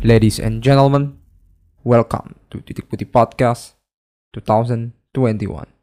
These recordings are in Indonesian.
Ladies and gentlemen, welcome to Titik Putih Podcast 2021.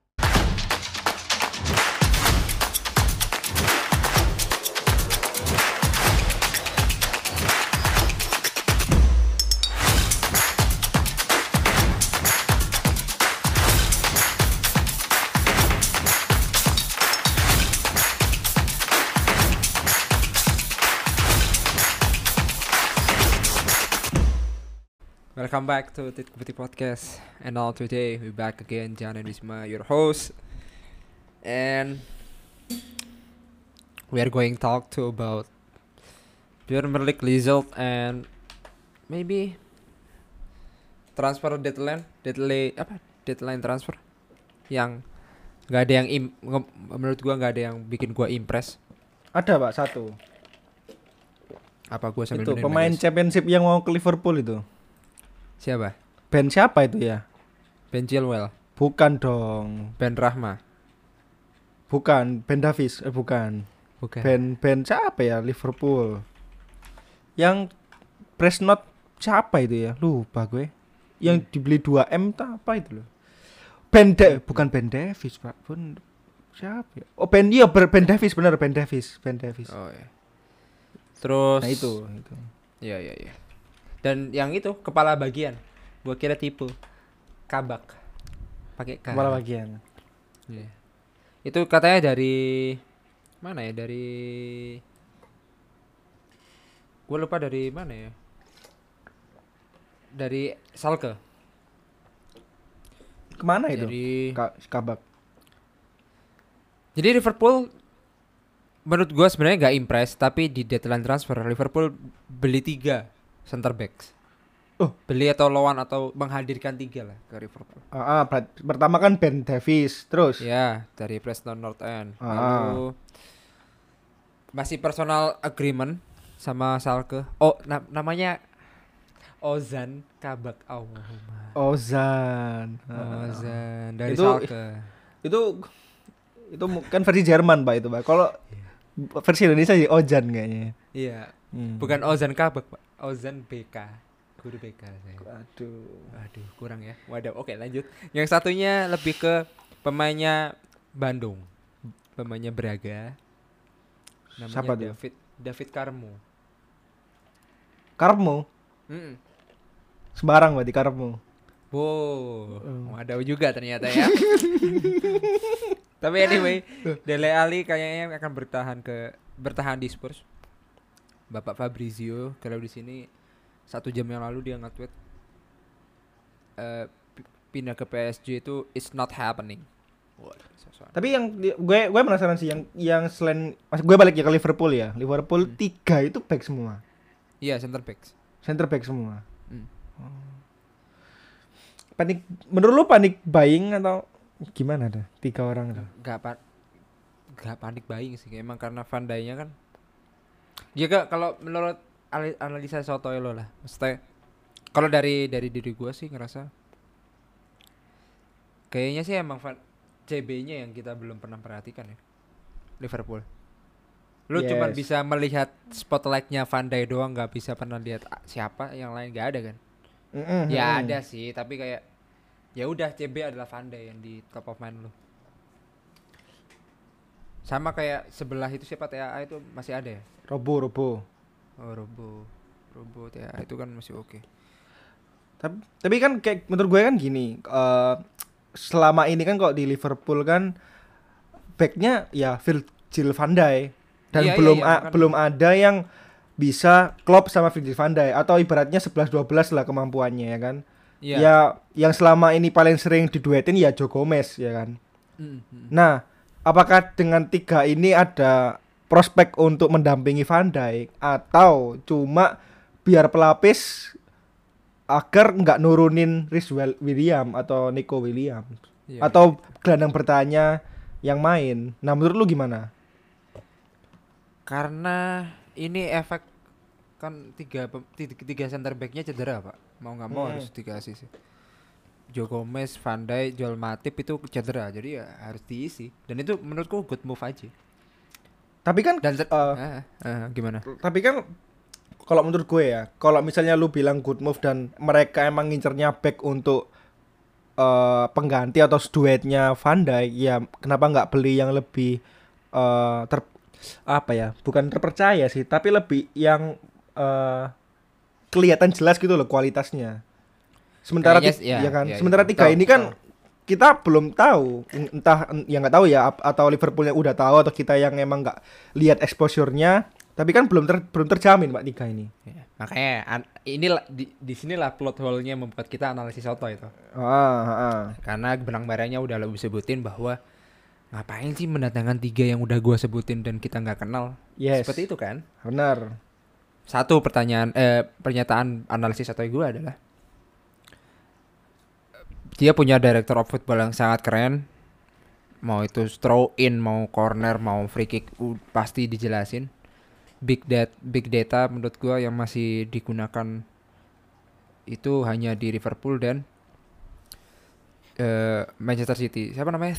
Welcome back to Titik Putih Podcast. And now today we back again, Jan and Wisma, your host. And we are going talk to about Premier League result and maybe transfer deadline, deadline apa? Deadline transfer yang nggak ada yang im, menurut gua nggak ada yang bikin gua impress. Ada pak satu. Apa gua sambil itu pemain championship yang mau ke Liverpool itu. Siapa? Ben siapa itu ya? Ben Chilwell, Bukan dong. Ben Rahma, Bukan Ben Davis. Eh bukan. bukan. Ben Ben siapa ya Liverpool? Yang press note siapa itu ya? Lupa gue. Yang dibeli 2 M tak apa itu loh. Ben Da- bukan Ben Davis pak. Pun siapa ya? Oh Ben iya ber- Ben Davis benar Ben Davis Ben Davis. Oh ya. Terus Nah itu itu. Iya iya iya. Dan yang itu kepala bagian. Gua kira tipe kabak. Pakai K. Kepala bagian. Iya. Itu katanya dari mana ya? Dari Gua lupa dari mana ya? Dari Salke. Ke mana itu? Jadi Ka kabak. Jadi Liverpool menurut gua sebenarnya nggak impress tapi di deadline transfer Liverpool beli tiga center backs. Oh. beli atau lawan atau menghadirkan tiga lah ke Liverpool. Ah, ah, pertama kan Ben Davis, terus Ya dari Preston North End. Ah. Lalu masih personal agreement sama Salke. Oh na- namanya Ozan Kabak Allahumma. Ozan. Ah. Ozan dari Itu- Salke. Itu itu kan versi Jerman, Pak itu, Pak. Kalau versi Indonesia jadi Ozan kayaknya. Iya, Hmm. bukan Ozan Kabak, Pak. Ozan BK. Guru BK saya. Aduh. Aduh, kurang ya. Waduh, oke lanjut. Yang satunya lebih ke pemainnya Bandung. Pemainnya Braga. Namanya Siapa tuh? David David Karmo. Karmo. Mm. Sembarang berarti Karmo. Wow, Hmm. waduh juga ternyata ya. Tapi anyway, Dele Ali kayaknya akan bertahan ke bertahan di Spurs. Bapak Fabrizio kalau di sini satu jam yang lalu dia nge-tweet eh, pi- pindah ke PSG itu it's not happening. Sesuatu. Tapi yang di- gue gue penasaran sih yang yang selain mas gue balik ya ke Liverpool ya. Liverpool Hmm. tiga itu back semua. Iya, center backs. Center back semua. Hmm. Oh. Panik menurut lu panik buying atau gimana dah? Tiga orang tuh. Gak pa gak panik buying sih emang karena Van Dijk-nya kan ya gak kalau menurut ali- analisa Sotoy lo lah. Maksudnya kalau dari dari diri gua sih ngerasa kayaknya sih emang CB-nya yang kita belum pernah perhatikan ya Liverpool. Lu cuma Yes. bisa melihat spotlightnya Van Dijk doang nggak bisa pernah lihat siapa yang lain nggak ada kan? Mm-mm, ya ada sih tapi kayak ya udah CB adalah Van Dijk yang di top of mind lu sama kayak sebelah itu siapa TAA itu masih ada ya Robo Robo. oh Robo Robo TAA itu kan masih oke Tapi, tapi kan kayak menurut gue kan gini, eh selama ini kan kok di Liverpool kan backnya ya Virgil van Dijk dan Iya, iya, belum iya, a- makanya. belum ada yang bisa klop sama Virgil van Dijk atau ibaratnya 11 12 lah kemampuannya ya kan. iya Ya yang selama ini paling sering diduetin ya Joe Gomez ya kan. Mm, mm. Nah, apakah dengan tiga ini ada prospek untuk mendampingi Van Dijk atau cuma biar pelapis agar nggak nurunin Rhys Wel- William atau Nico William Iya, atau gelandang bertanya yang main. Nah, menurut lu gimana? karena ini efek kan tiga tiga, tiga center backnya cedera pak mau nggak mau Hmm. harus dikasih sih Joe Gomez, Van Dijk, Joel Matip itu cedera jadi ya harus diisi dan itu menurutku good move aja Tapi kan dan Eh. ah, ah, gimana tapi kan kalau menurut gue ya, kalau misalnya lu bilang good move dan mereka emang ngincernya back untuk eh pengganti atau duetnya Van Dijk, ya kenapa nggak beli yang lebih eh ter apa ya? Bukan terpercaya sih, tapi lebih yang eh kelihatan jelas gitu loh kualitasnya. Sementara Kayaknya ti- s- ya, ya kan, ya, sementara ya. tiga Betul, ini kan betul. kita belum tahu entah yang nggak tahu ya atau Liverpoolnya udah tahu atau kita yang emang nggak lihat exposure-nya tapi kan belum ter- belum terjamin pak tiga ini Ya, makanya an- inilah di, di sinilah plot hole-nya membuat kita analisis soto itu. ah, ah, ah. Karena benang baranya udah lo sebutin bahwa ngapain sih mendatangkan tiga yang udah gua sebutin dan kita nggak kenal. yes Seperti itu kan? benar Satu pertanyaan eh pernyataan analisis atau gue adalah dia punya director of football yang sangat keren. Mau itu throw in, mau corner, mau free kick pasti dijelasin. Big data, big data menurut gua yang masih digunakan itu hanya di Liverpool dan eh, Manchester City. Siapa namanya?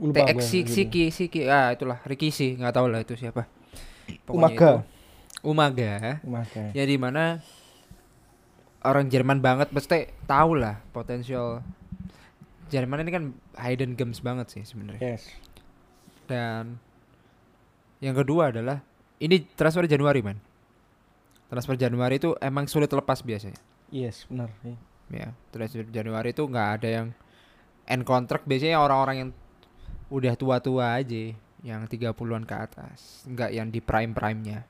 Lupa TX Si-. Siki Siki ah itulah Ricky sih nggak tahu lah itu siapa. Umaga. itu. Umaga Umaga. ya di mana orang Jerman banget pasti tahu lah potensial. Jerman ini kan hidden games banget sih sebenarnya. Yes. Dan yang kedua adalah ini transfer Januari man. Transfer Januari itu emang sulit lepas biasanya. Yes benar iya. ya transfer Januari itu nggak ada yang end contract. Biasanya orang-orang yang udah tua-tua aja yang 30-an ke atas nggak yang di prime-prime-nya.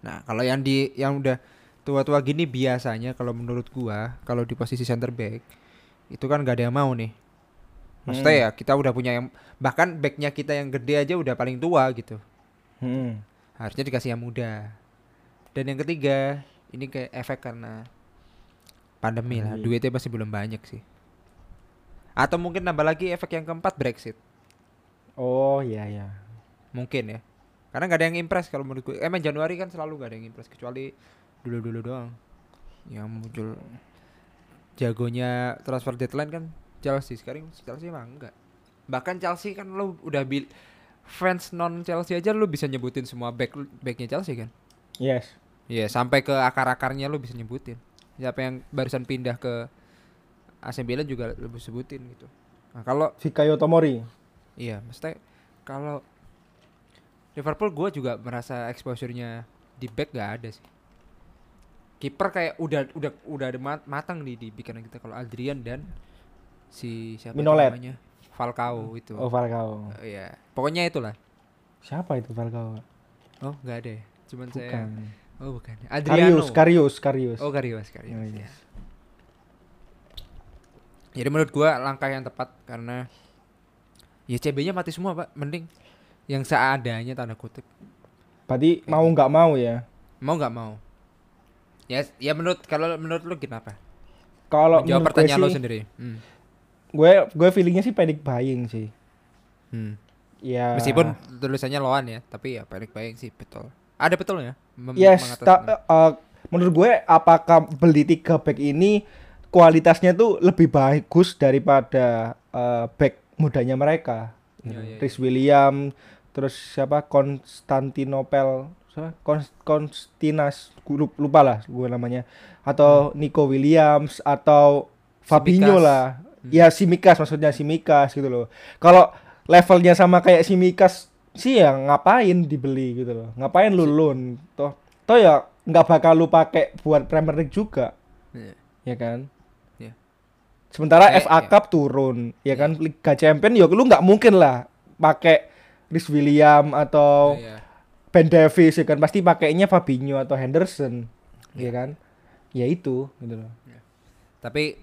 Nah kalau yang di yang udah tua-tua gini biasanya kalau menurut gua kalau di posisi center back itu kan nggak ada yang mau nih. Maksudnya Hmm. ya kita udah punya yang bahkan backnya kita yang gede aja udah paling tua gitu. Hmm. harusnya dikasih yang muda. Dan yang ketiga ini kayak efek karena pandemi lah Pandemi. duitnya masih belum banyak sih. Atau mungkin nambah lagi efek yang keempat Brexit. Oh iya ya mungkin ya. Karena nggak ada yang impress kalau menurut gue emang Januari kan selalu nggak ada yang impress kecuali dulu dulu doang yang muncul jagonya transfer deadline kan Chelsea sekarang Chelsea emang enggak bahkan Chelsea kan lo udah bil fans non Chelsea aja lu bisa nyebutin semua back backnya Chelsea kan yes Iya, sampai ke akar-akarnya lu bisa nyebutin. Siapa yang barusan pindah ke AC Milan juga lu bisa sebutin gitu. Nah, kalau Fikayo Tomori iya, mesti kalau Liverpool gua juga merasa exposure-nya di back gak ada sih. Kiper kayak udah udah udah ada mat- matang di di pikiran kita kalau Adrian dan si siapa Minolet. namanya? Falcao itu. oh Falcao Oh, iya. Pokoknya itulah. siapa itu Falcao Oh, nggak ada ya. Cuman saya bukan Oh, bukan. Adriano. Karius Karius Karius Oh, Karius, Karius. Oh, ya. yes. Jadi menurut gua langkah yang tepat karena ya CB-nya mati semua, Pak. Mending yang seadanya tanda kutip. berarti mau nggak mau ya Mau nggak mau? Ya, ya menurut kalau menurut lu kenapa? kalau Jawab pertanyaan lu sih, sendiri. Hmm. gue gue feelingnya sih panic buying sih Hmm. ya Meskipun tulisannya loan ya, tapi ya panic buying sih betul. Ada betulnya. Mem- yes ta- eh, menurut gue apakah beli tiga back ini kualitasnya tuh lebih bagus daripada eh, back mudanya mereka Iya, iya, Rhys William terus siapa Konstantinopel Konstinas lupa lah gue namanya atau Nico Williams atau Fabinho Tsimikas. lah Hmm. ya Simikas maksudnya Simikas gitu loh kalau levelnya sama kayak Simikas sih ya ngapain dibeli gitu loh ngapain lu loan toh toh ya nggak bakal lu pakai buat Premier League juga Iya. ya kan Iya. sementara Kayak- FA iya. Cup turun ya kan Liga Champion ya lu nggak mungkin lah pakai Rhys William atau Iya, iya. Ben Davis ya kan pasti pakainya Fabinho atau Henderson Iya. ya kan ya itu gitu loh Tapi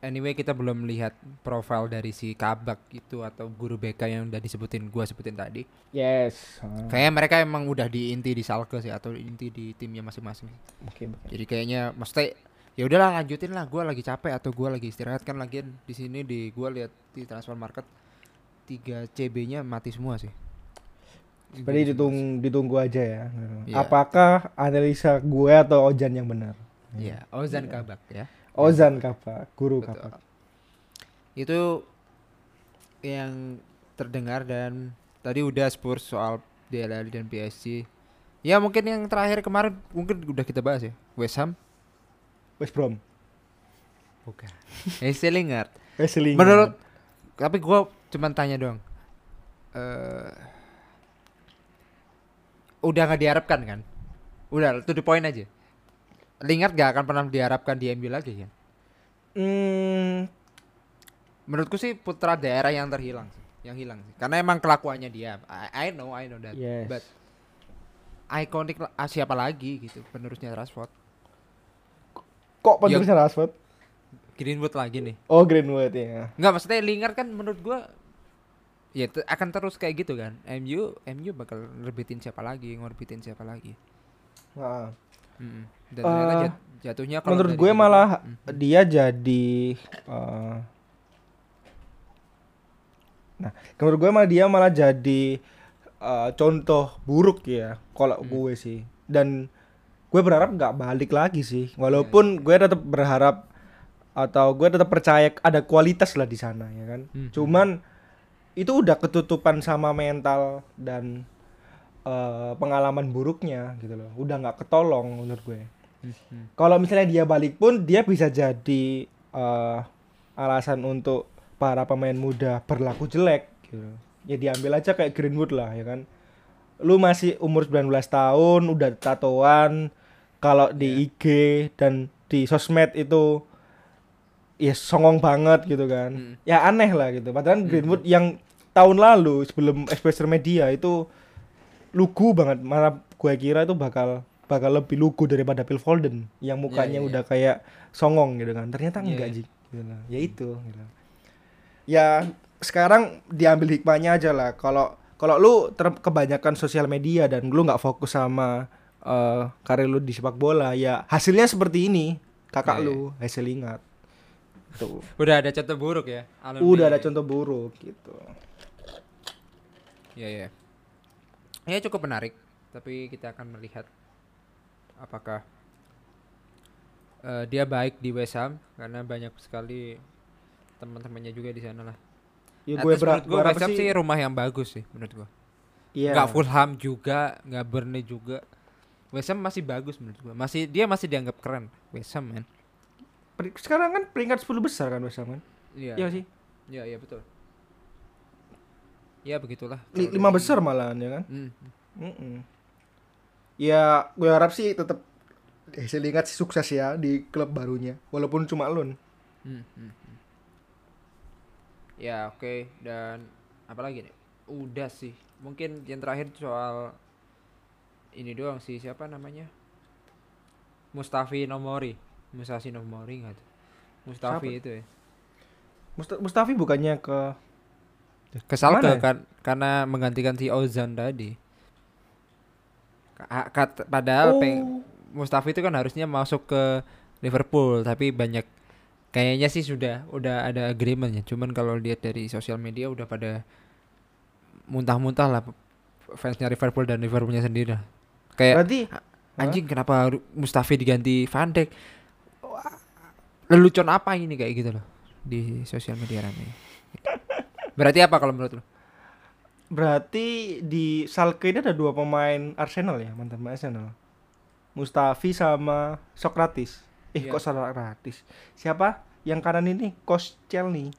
anyway kita belum lihat profil dari si Kabak itu atau guru BK yang udah disebutin gua sebutin tadi. yes Ah, Kayaknya mereka emang udah di inti di Salke sih atau inti di timnya masing-masing. oke. Jadi kayaknya mesti ya udahlah lanjutin lah gua lagi capek atau gua lagi istirahat kan lagi di sini di gua lihat di transfer market 3 CB-nya mati semua sih. Berarti ditung ditunggu aja ya Iya. apakah analisa gue atau Ojan yang benar Iya, Ozan Kabak ya. Ozan kapak guru Betul. kapak Itu yang terdengar dan tadi udah Spurs soal Alli dan PSG Ya mungkin yang terakhir kemarin mungkin udah kita bahas ya. West Ham, West Brom. bukan. Jesse Lingard. Lingard. Menurut tapi gua cuman tanya doang. Eh udah nggak diharapkan kan? Udah to the point aja. Lingard gak akan pernah diharapkan di MU lagi kan? Hmm, Menurutku sih putra daerah yang terhilang sih, yang hilang sih. Karena emang kelakuannya dia. I, I know, I know that. Yes. But ikonik ah, siapa lagi gitu penerusnya Rashford. kok penerusnya Rashford? Greenwood lagi nih. Oh Greenwood ya. Enggak maksudnya Lingard kan menurut gua ya akan terus kayak gitu kan. MU MU bakal nerbitin siapa lagi, ngorbitin siapa lagi. Nah, Mm-mm. Dan ternyata Eh, jat- jatuhnya kalau menurut gue malah mm, dia jadi eh, nah menurut gue malah dia malah jadi eh, contoh buruk ya kalau Hmm. gue sih dan gue berharap nggak balik lagi sih walaupun gue tetap berharap atau gue tetap percaya ada kualitas lah di sana ya kan Hmm. cuman itu udah ketutupan sama mental dan eh, pengalaman buruknya gitu loh udah nggak ketolong menurut gue mm, mm. kalau misalnya dia balik pun dia bisa jadi eh, alasan untuk para pemain muda berlaku jelek gitu. Ya diambil aja kayak Greenwood lah ya kan. Lu masih umur 19 tahun, udah tatoan, kalau di IG dan di sosmed itu ya songong banget gitu kan. Mm. Ya aneh lah gitu. Padahal Greenwood yang tahun lalu sebelum exposure media itu lugu banget. Malah gue kira itu bakal bakal lebih lugu daripada Phil Foden yang mukanya iya, udah kayak songong gitu kan. Ternyata Iya, enggak iya. Ji. Gitu. Ya itu gitu. Ya sekarang diambil hikmahnya aja lah. Kalau kalau lu ter- kebanyakan sosial media dan lu nggak fokus sama eh, karir lu di sepak bola, ya hasilnya seperti ini. Kakak Iya, lu, hasil ingat. Tuh. Udah ada contoh buruk ya. alumni Udah ada contoh buruk gitu. Ya ya. Ya cukup menarik, tapi kita akan melihat apakah eh, dia baik di West Ham karena banyak sekali teman-temannya juga di sana lah. Ya gue least ber- menurut gue West Ham sih, rumah yang bagus sih menurut gue. iya. Nggak Fulham juga, nggak Burnley juga. West Ham masih bagus menurut gue. Masih dia masih dianggap keren West Ham man. Sekarang kan peringkat 10 besar kan West Ham kan? Iya. Iya sih. Iya iya betul. Ya begitulah. Lima besar malahan ya kan? Hmm. Mm-mm. Ya gue harap sih tetap hasil ingat sih sukses ya di klub barunya walaupun cuma loan. Hmm, hmm. Ya oke dan apa lagi nih? Udah sih. Mungkin yang terakhir soal ini doang sih siapa namanya? Mustafi Nomori. Musashi Nomori nggak tuh? Mustafi Siapa? itu ya. Musta- Mustafi bukannya ke Kesal Mana ya? kan karena menggantikan si Ozan tadi. Ka- kat- padahal peng- Oh. Mustafi itu kan harusnya masuk ke Liverpool tapi banyak kayaknya sih sudah udah ada agreementnya cuman kalau lihat dari sosial media udah pada muntah-muntah lah fansnya Liverpool dan Liverpoolnya sendiri kayak Berarti anjing kenapa haru- Mustafi diganti Van Dijk lelucon apa ini kayak gitu loh di sosial media rame berarti apa kalau menurut lo berarti di Salke ini ada dua pemain Arsenal ya, mantan pemain Arsenal. Mustafi sama Sokratis. Eh Iya. kok Sokratis? Siapa? Yang kanan ini Koscielny.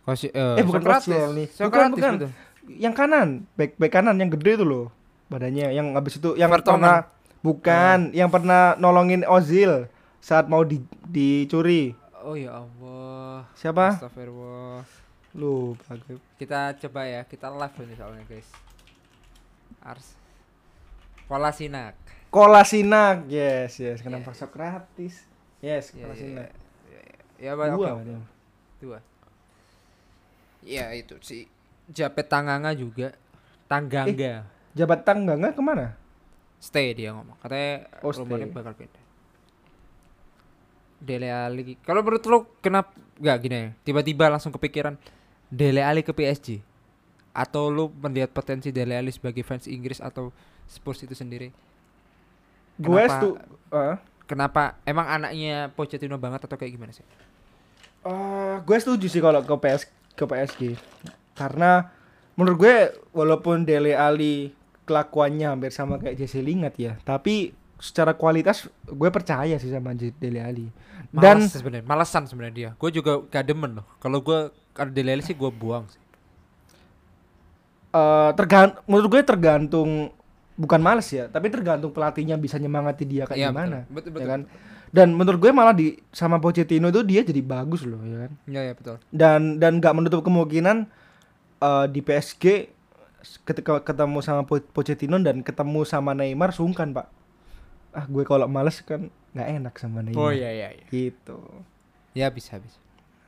Kosi, Eh, bukan Koscielny. Bukan, Sokratis bukan. betul. Yang kanan, back back kanan yang gede itu loh. Badannya yang habis itu yang pernah bukan, yang pernah nolongin Ozil saat mau di, dicuri. oh ya Allah Siapa? Astagfirullah Lu bagus. kita coba ya kita live ini soalnya guys Ars Kolasinak Kolasinak. Yes, yes. Kenapa Yes. Sokratis? Yes, ya, Kolasinak. ya, ya, ya, Dua. dia. dua ya itu si Japet Tanganga juga Tanggangga Jabat tangga nggak ke mana? stay dia ngomong katanya Oh, rumahnya bakal pindah Dele Alli kalau menurut lo kenapa nggak gini ya tiba-tiba langsung kepikiran Dele Alli ke PSG atau lu melihat potensi Dele Alli sebagai fans Inggris atau Spurs itu sendiri Gue stu eh, kenapa emang anaknya Pochettino banget atau kayak gimana sih eh, gue setuju sih kalau ke PS ke PSG. Karena menurut gue walaupun Dele Alli kelakuannya hampir sama kayak Jesse Lingard ya. Tapi secara kualitas gue percaya sih sama Dele Dan sebenarnya, malesan sebenarnya dia. Gue juga gak demen loh. Kalau gue ada Dele Alli sih gue buang sih. eh tergan menurut gue tergantung bukan males ya, tapi tergantung pelatihnya bisa nyemangati dia kayak Iya, gimana. betul. Betul, Ya betul. kan? Dan menurut gue malah di sama Pochettino itu dia jadi bagus loh ya kan. Iya, iya betul. Dan dan nggak menutup kemungkinan eh, di PSG ketika ketemu sama Po- Pochettino dan ketemu sama Neymar sungkan, Pak. Ah, gue kalau males kan nggak enak sama Neymar. Oh iya iya iya. Gitu. Ya bisa bisa.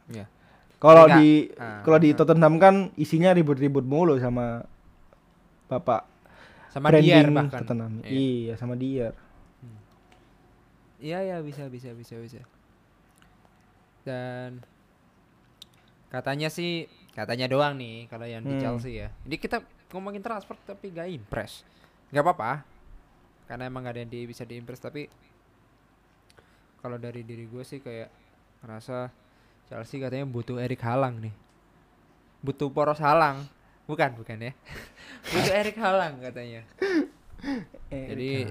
Iya. Kalau di Ah, kalau di. Tottenham kan isinya ribut-ribut mulu sama Bapak Sama branding Dier bahkan. Tottenham. Iya. Iya, sama dia. Iya ya bisa bisa bisa bisa. Dan katanya sih katanya doang nih kalau yang di Hmm. Chelsea ya. Ini kita ngomongin transfer tapi gak impress. Gak apa-apa. Karena emang gak ada yang di, bisa diimpress tapi kalau dari diri gue sih kayak ngerasa Chelsea katanya butuh Erik Halang nih. Butuh poros Halang. Bukan, bukan ya. butuh Erik Halang katanya. Jadi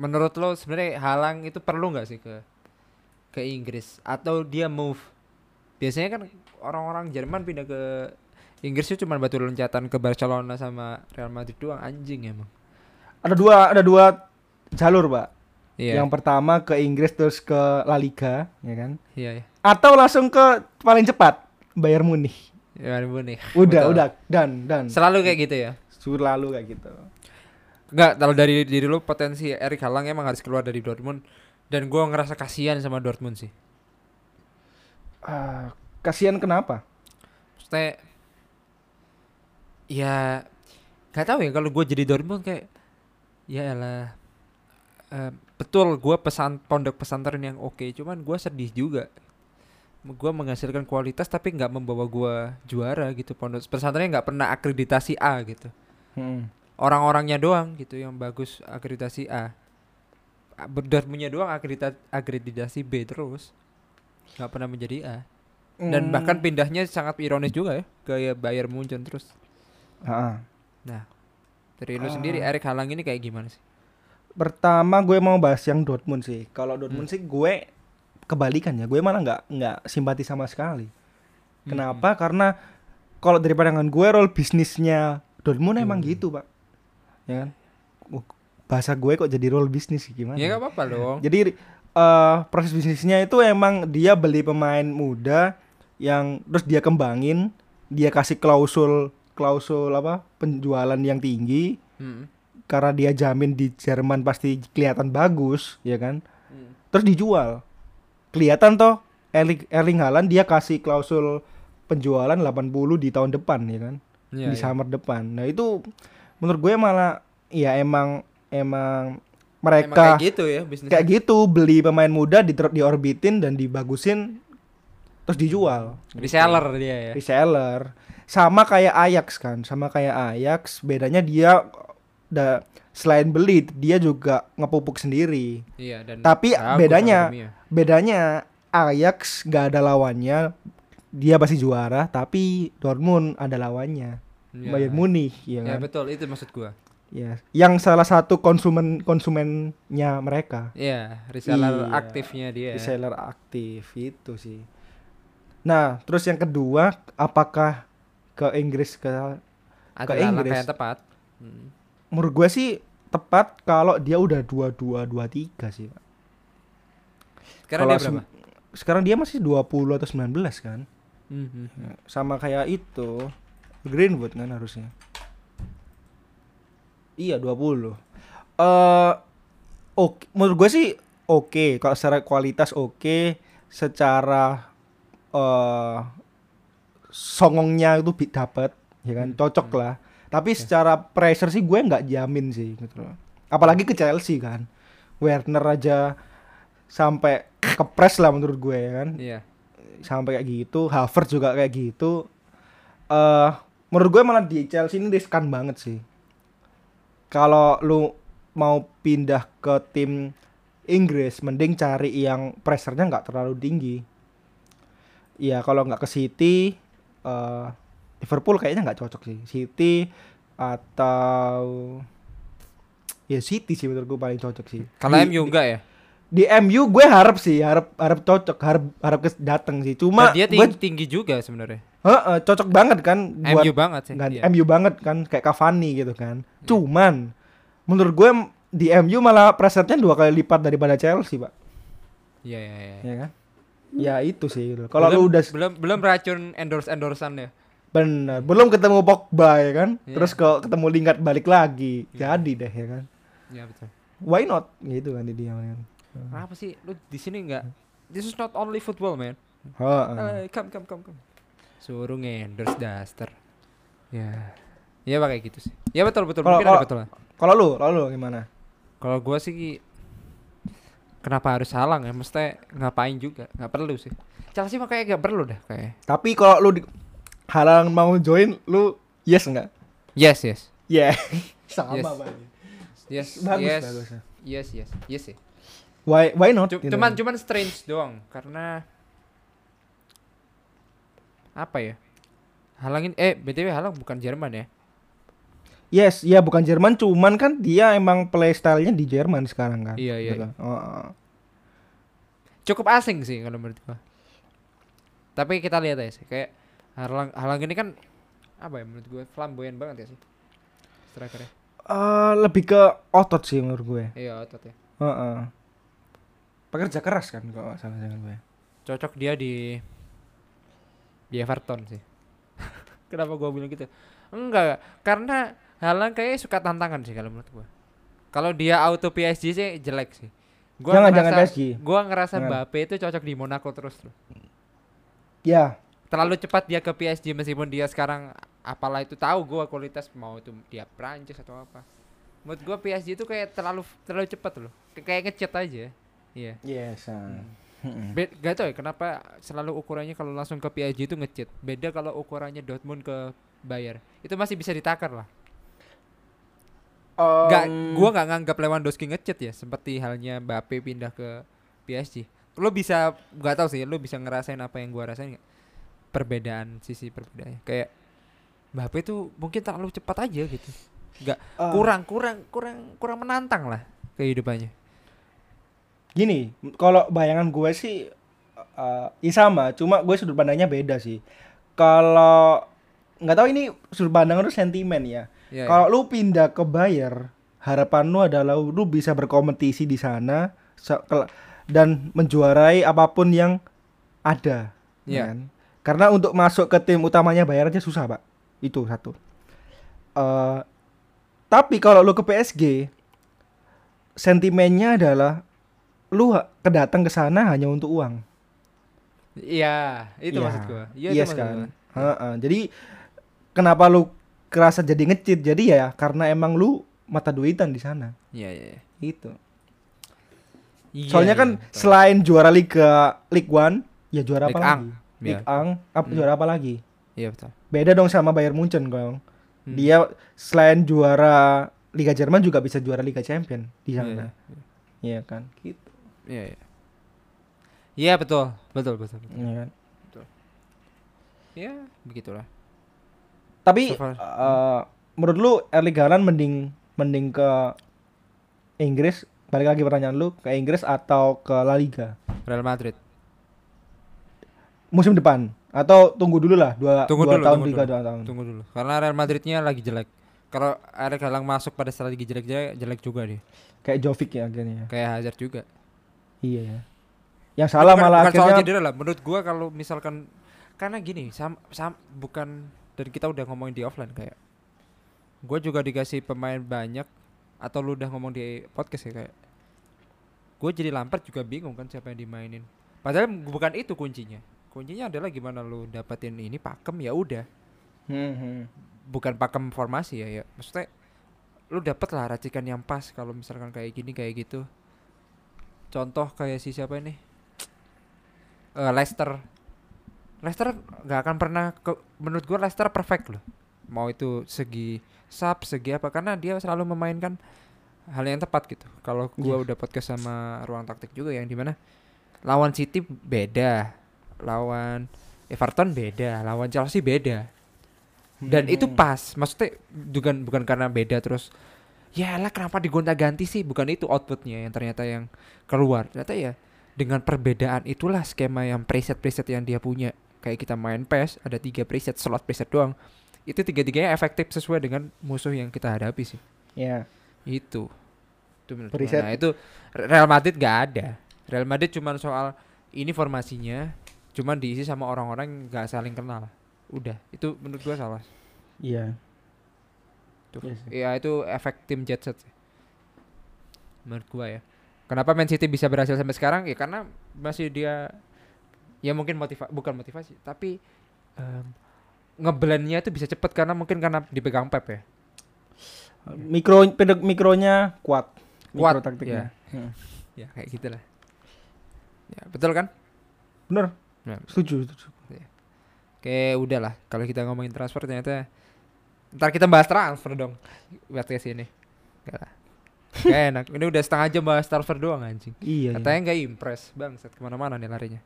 menurut lo sebenarnya halang itu perlu nggak sih ke ke Inggris atau dia move biasanya kan orang-orang Jerman pindah ke Inggris itu cuma batu loncatan ke Barcelona sama Real Madrid doang anjing emang ada dua ada dua jalur, Pak. iya Yang pertama ke Inggris terus ke La Liga, ya kan? iya iya Atau langsung ke paling cepat Bayern Munich. ya nih Udah, Betul. udah, dan dan selalu kayak gitu ya selalu kayak gitu. Enggak, kalau dari diri lu potensi Erik Halang emang harus keluar dari Dortmund dan gua ngerasa kasihan sama Dortmund sih. Ah, kasihan kenapa? Maksudnya ya gak tahu ya kalau gue jadi Dortmund kayak ya elah. Eh, betul gua pesan pondok pesantren yang oke. Cuman gua sedih juga. Gua menghasilkan kualitas tapi nggak membawa gua juara gitu. Pondok pesantrennya nggak pernah akreditasi A gitu. Hmm. orang-orangnya doang gitu yang bagus akreditasi A. Dortmundnya doang akredita akreditasi B terus. Nggak pernah menjadi A. Dan Hmm. bahkan pindahnya sangat ironis juga ya. Ke Bayern Munchen terus. Ah, ah. Dari lu sendiri Erik Halang ini kayak gimana sih Pertama gue mau bahas yang Dortmund sih. Kalau Dortmund sih gue kebalikan ya. Gue malah nggak nggak simpati sama sekali. Kenapa? Karena kalau dari pandangan gue role bisnisnya Dortmund emang gitu pak. Ya kan? Uh, bahasa gue kok jadi role bisnis sih, gimana? ya nggak apa-apa dong Jadi eh proses bisnisnya itu emang dia beli pemain muda yang terus dia kembangin, dia kasih klausul klausul apa penjualan yang tinggi Hmm. karena dia jamin di Jerman pasti kelihatan bagus, ya kan? Hmm. Terus dijual. Kelihatan toh Erling, Erling Haaland dia kasih klausul penjualan 80 di tahun depan ya kan? Iya, di iya. summer depan. Nah, itu menurut gue malah ya emang emang Emang mereka kayak gitu ya bisnis kayak gitu beli pemain muda di diorbitin dan dibagusin terus dijual reseller dia ya reseller sama kayak Ajax kan sama kayak Ajax bedanya dia da, selain beli dia juga ngepupuk sendiri iya dan tapi bedanya akademinya. bedanya Ajax gak ada lawannya dia pasti juara tapi Dortmund ada lawannya Iya. Bayern Munich ya ya kan betul itu maksud gua ya yang salah satu konsumen konsumennya mereka iya reseller Iya. aktifnya dia reseller aktif itu sih. Nah, terus yang kedua, apakah ke Inggris ke adalah Inggris. langkah yang tepat Hmm. menurut gue sih tepat kalau dia udah dua dua dua tiga sih. Pak. sekarang Kalau dia berapa Sekarang dia masih 20 atau 19 kan? Hmm, hmm, hmm. Sama kayak itu Greenwood kan harusnya. Iya 20 Eh oke menurut gue sih oke kalau secara kualitas oke secara eh songongnya itu dapat ya kan? Hmm, cocok hmm. lah. Tapi secara pressure sih gue nggak jamin sih gitu loh. Apalagi ke Chelsea kan? Werner aja sampai kepres lah menurut gue ya kan? Iya. Sampai kayak gitu Havertz juga kayak gitu. Eh menurut gue malah di Chelsea ini riskan banget sih. Kalau lu mau pindah ke tim Inggris mending cari yang pressernya nggak terlalu tinggi. Ya kalau nggak ke City eh Liverpool kayaknya nggak cocok sih City atau ya City sih menurut gue paling cocok sih. Kalau Di- MU enggak ya? di MU gue harap sih harap harap cocok harap harap kes datang sih cuma Nah, dia gue tinggi, tinggi juga sebenarnya. Heeh, cocok banget kan buat MU banget sih. gan- iya. MU banget kan kayak Cavani gitu kan cuman menurut gue di MU malah presetnya dua kali lipat daripada Chelsea pak Iya iya iya. ya kan ya itu sih kalau lu udah belum belum racun endorse endorsannya. bener belum ketemu Pogba ya kan Iya. terus kalau ketemu Lingard balik lagi jadi deh ya kan Iya betul. why not gitu kan di dia kan Kenapa sih lu di sini enggak? This is not only football, man. Heeh. Eh, come come come come. Suruh endorse daster. Ya. Ya pakai gitu sih. Ya betul betul. Kalau- Mungkin kalau- ada betul lah. kalau lu kalau lu gimana Kalau gua sih kenapa harus halang ya? Mesti ngapain juga? Nggak perlu sih. Chelsea mah kayak gak perlu dah kayak. tapi kalau lu di, halang mau join lu yes enggak Yes yes. yeah sama Yes. Pak. Yes. bagus yes. bagus Yes yes. Yes sih. why why not gitu. cuman cuman strange doang karena apa ya? Halangin eh BTW halang bukan Jerman ya. Yes ya bukan Jerman cuman kan dia emang playstyle-nya di Jerman sekarang kan Iya, iya, Gitu. Oh, oh. Cukup asing sih kalau menurut gua. Tapi kita lihat aja sih kayak halang halang ini kan apa ya menurut gue flamboyan banget ya sih. Strikernya. Eh, lebih ke otot sih menurut gue Iya otot ya. Heeh. pekerja keras kan kalau nggak salah dengan gue Cocok dia di di Everton sih. Kenapa gua bilang gitu? Enggak, karena Halang kayak suka tantangan sih kalau menurut gua. Kalau dia auto PSG sih jelek sih. Gua Jangan, ngerasa, jangan PSG. Gua ngerasa Jangan. Mbappe itu cocok di Monaco terus loh. ya Terlalu cepat dia ke PSG meskipun dia sekarang apalah itu tahu gua kualitas mau itu dia Prancis atau apa. Menurut gua PSG itu kayak terlalu terlalu cepat loh. Kay- Kayak ngechat aja. Iya. yes ah. Mm-mm. Be gak tau ya kenapa selalu ukurannya kalau langsung ke PSG itu ngecit. Beda kalau ukurannya Dortmund ke Bayer. Itu masih bisa ditakar lah. Gak, Um, gua nggak nganggap Lewandowski ngecit ya, seperti halnya Mbappe pindah ke PSG. Lo bisa nggak tahu sih, lo bisa ngerasain apa yang gua rasain nggak? Perbedaan sisi perbedaannya. Kayak Mbappe itu mungkin terlalu cepat aja gitu. Nggak Ah. kurang kurang kurang kurang menantang lah kehidupannya. gini kalau bayangan gue sih eh ya sama cuma gue sudut pandangnya beda sih kalau nggak tahu ini sudut pandang lu sentimen ya Iya, kalau lu pindah ke Bayer harapan lu adalah lu bisa berkompetisi di sana dan menjuarai apa pun yang ada Iya. kan? karena untuk masuk ke tim utamanya Bayer aja susah pak itu satu Eh tapi kalau lu ke PSG sentimennya adalah lu ha- kedatang ke sana hanya untuk uang Iya, itu Iya. maksud gua. Iya, Yes maksud kan. gua. Heeh, Jadi kenapa lu kerasa jadi ngecit? Jadi ya karena emang lu mata duitan di sana. Iya, iya. iya. Itu. Iya, Soalnya iya, kan betul. selain juara Liga League One, ya juara apa Ang. lagi? Iya. Ligue Ang, apa Hmm. juara apa lagi? Iya betul. Beda dong sama Bayern Munchen dong. Hmm. Dia selain juara Liga Jerman juga bisa juara Liga Champion di Iya, sana. Iya kan? Gitu. Iya, iya. Iya betul, betul, betul. betul. Iya kan? Ya, begitulah. Tapi So eh, menurut lu Erling Haaland mending mending ke Inggris? Balik lagi pertanyaan lu ke Inggris atau ke La Liga Real Madrid. musim depan atau tunggu dulu lah dua, Tunggu dua dulu, tahun tunggu tiga dulu. dua tahun. Tunggu dulu. Karena Real Madridnya lagi jelek. Kalau Erik Halang masuk pada strategi jelek jelek, jelek juga dia. Kayak Jovic ya akhirnya. Kayak Hazard juga. Iya ya. Yang salah bukan, malah bukan soal akhirnya cedera lah. Menurut gua kalau misalkan karena gini, sam, sam bukan dan kita udah ngomongin di offline kayak gua juga dikasih pemain banyak atau lu udah ngomong di podcast ya kayak gue jadi Lampard juga bingung kan siapa yang dimainin. Padahal bukan itu kuncinya. Kuncinya adalah gimana lu dapetin ini pakem ya udah. Hmm, hmm. bukan pakem formasi ya ya. Maksudnya lu dapet lah racikan yang pas kalau misalkan kayak gini kayak gitu. Contoh kayak si siapa ini? Eh Leicester Leicester nggak akan pernah ke, menurut gua Leicester perfect loh. Mau itu segi sub segi apa karena dia selalu memainkan hal yang tepat gitu. Kalau gua udah podcast sama ruang taktik juga yang di mana lawan City beda lawan Everton beda lawan Chelsea beda. Dan itu Hmm. pas maksudnya bukan bukan karena beda terus ya lah kenapa digonta-ganti sih? Bukan itu outputnya yang ternyata yang keluar. Ternyata ya dengan perbedaan itulah skema yang preset-preset yang dia punya kayak kita main PES ada tiga preset slot preset doang itu tiga-tiganya efektif sesuai dengan musuh yang kita hadapi sih Ya. itu itu menurut gua. Preset. nah itu Real Madrid gak ada Real Madrid cuman soal ini formasinya cuman diisi sama orang-orang yang gak saling kenal udah itu menurut gua salah Iya. Tuh. Iya sih. Ya itu efek tim jet set sih. Menurut gua ya. Kenapa Man City bisa berhasil sampai sekarang? Ya karena masih dia ya mungkin motiva bukan motivasi, tapi em, ngeblendnya itu bisa cepet karena mungkin karena dipegang Pep ya. Mikro pedek mikronya kuat. Kuat, Mikro taktiknya. Hmm. Ya kayak gitulah. Ya, betul kan? Bener. Ya. Setuju, setuju. Oke, udahlah. Kalau kita ngomongin transfer ternyata ntar kita bahas transfer dong. Buat ke sini. Gak. Gak enak. Ini udah setengah jam bahas transfer doang anjing. Iya. Katanya nggak impress bang, set ke mana-mana nih larinya.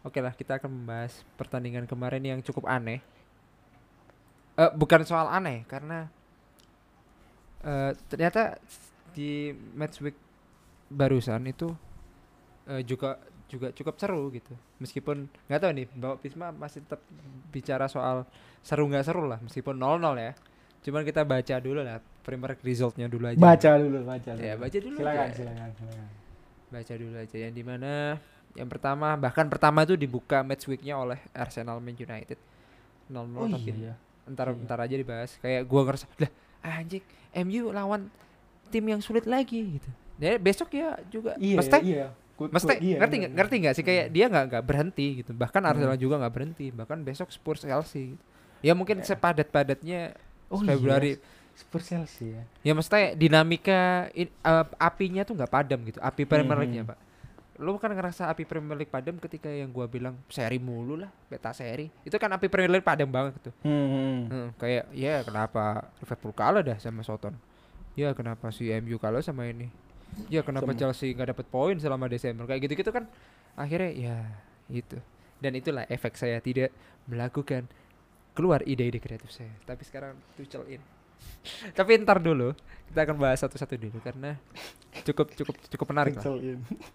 Oke lah, kita akan membahas pertandingan kemarin yang cukup aneh. Eh bukan soal aneh, karena eh ternyata di match week barusan itu eh, juga juga cukup seru gitu. Meskipun nggak tahu nih, Bapak Pisma masih tetap bicara soal seru nggak seru lah, meskipun 0-0 ya. Cuman kita baca dulu lah, League resultnya dulu aja. Baca dulu, baca dulu. Ya, baca dulu Silakan, aja. silakan, silakan. baca dulu aja yang di mana yang pertama bahkan pertama itu dibuka match weeknya oleh Arsenal Man United 0-0 Oh tapi iya. ntar iya. ntar aja dibahas kayak gua ngerasa lah anjing MU lawan tim yang sulit lagi gitu ya besok ya juga Iya, Maksudnya- iya. Good- Maksudnya good, iya, ngerti iya, iya. ngerti nggak sih kayak dia nggak nggak berhenti gitu bahkan Hmm. Arsenal juga nggak berhenti bahkan besok Spurs Chelsea gitu. ya mungkin Ya. sepadat padatnya Oh Februari iya. Spurs Chelsea ya. ya maksudnya dinamika in- eh, apinya tuh nggak padam gitu api Premier Hmm, League-nya hmm. pak lu kan ngerasa api Premier League padam ketika yang gua bilang seri mulu lah beta seri. Itu kan api Premier League padam banget tuh. Hmm. Hmm, kayak ya kenapa Liverpool kalah dah sama Soton? Ya kenapa si MU kalah sama ini? Ya kenapa Sama- Chelsea nggak dapet poin selama Desember? Kayak gitu gitu kan akhirnya ya itu. Dan itulah efek saya tidak melakukan keluar ide-ide kreatif saya. Tapi sekarang Tuchel in tapi ntar dulu kita akan bahas satu-satu dulu karena cukup cukup cukup menarik lah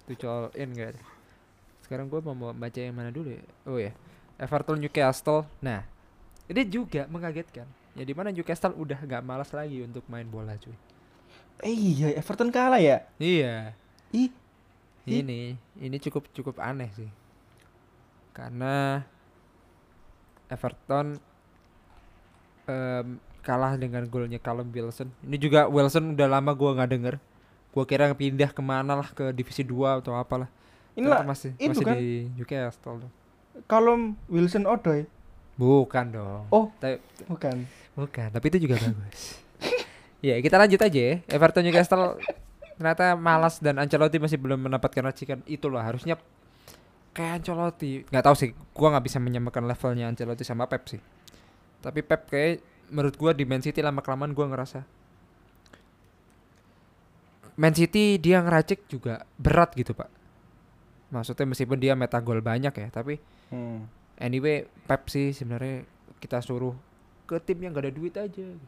Tuchel in. Ada. Sekarang gue mau baca yang mana dulu ya? Oh ya, Everton Newcastle. Nah, ini juga mengagetkan. Ya di mana Newcastle udah gak malas lagi untuk main bola cuy. Eh, iya, Everton kalah ya. Iya. Ih. Ini ini cukup cukup aneh sih. Karena Everton em, kalah dengan golnya Callum Wilson. Ini juga Wilson udah lama gua nggak denger. Gua kira pindah ke mana lah ke divisi 2 atau apalah. inilah Ternyata masih itu masih kan? di Newcastle. kalau Wilson Odoi. Bukan dong. Oh. Tapi, Bukan. bukan, tapi itu juga bagus. ya, kita lanjut aja ya. Everton Newcastle ternyata malas dan Ancelotti masih belum mendapatkan racikan itu loh. Harusnya kayak Ancelotti. nggak tahu sih, gua nggak bisa menyamakan levelnya Ancelotti sama Pep sih. Tapi Pep kayak menurut gua di Man City lama kelamaan gua ngerasa Man City dia ngeracik juga berat gitu, Pak. Maksudnya meskipun dia meta gol banyak ya, tapi Hmm. anyway Pep sih sebenarnya kita suruh ke tim yang gak ada duit aja gitu.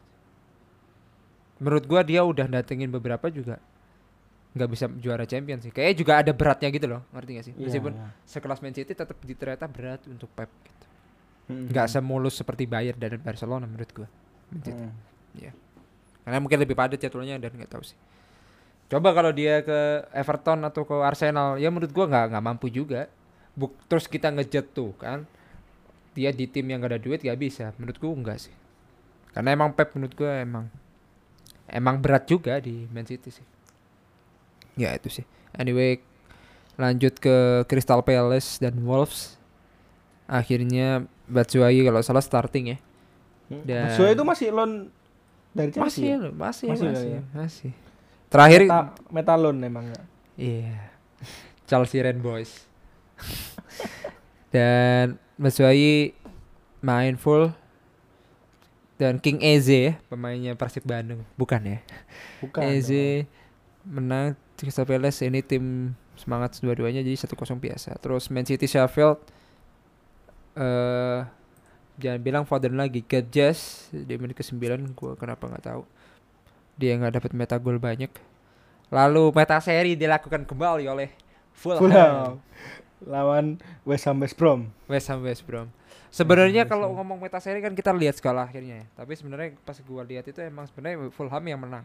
menurut gua dia udah datengin beberapa juga nggak bisa juara champion sih kayaknya juga ada beratnya gitu loh ngerti gak sih Iya, meskipun iya. sekelas Man City tetap di ternyata berat untuk Pep gitu Hmm. nggak semulus seperti Bayern dan Barcelona menurut City. Hmm. karena mungkin lebih padat jadwalnya dan nggak tahu sih. Coba kalau dia ke Everton atau ke Arsenal ya menurut gua nggak nggak mampu juga. Buk, terus kita ngejat tuh kan. Dia di tim yang gak ada duit gak bisa. Menurut gua enggak sih. Karena emang Pep menurut gua emang emang berat juga di Man City sih. Ya itu sih. Anyway lanjut ke Crystal Palace dan Wolves. Akhirnya Batshuayi kalau salah starting ya Dan- Batshuayi itu masih loan dari Chelsea. masih ya? masih Masih masih ya. masih, terakhir Meta, meta loan emang ya. iya Chelsea Red Boys dan Batshuayi main full dan King Eze ya pemainnya Persib Bandung bukan ya Bukan. Eze menang Crystal Palace ini tim semangat dua-duanya jadi 1-0 biasa terus Man City Sheffield eh Jangan bilang Foden lagi. Gedges di menit ke-9 gua kenapa nggak tahu. Dia nggak dapat meta gol banyak. Lalu meta seri dilakukan kembali oleh Fulham. Fulham lawan West Ham West Brom. West Ham West Brom. Sebenarnya kalau ngomong meta seri kan kita lihat skala akhirnya ya. Tapi sebenarnya pas gua lihat itu emang sebenarnya Fulham yang menang.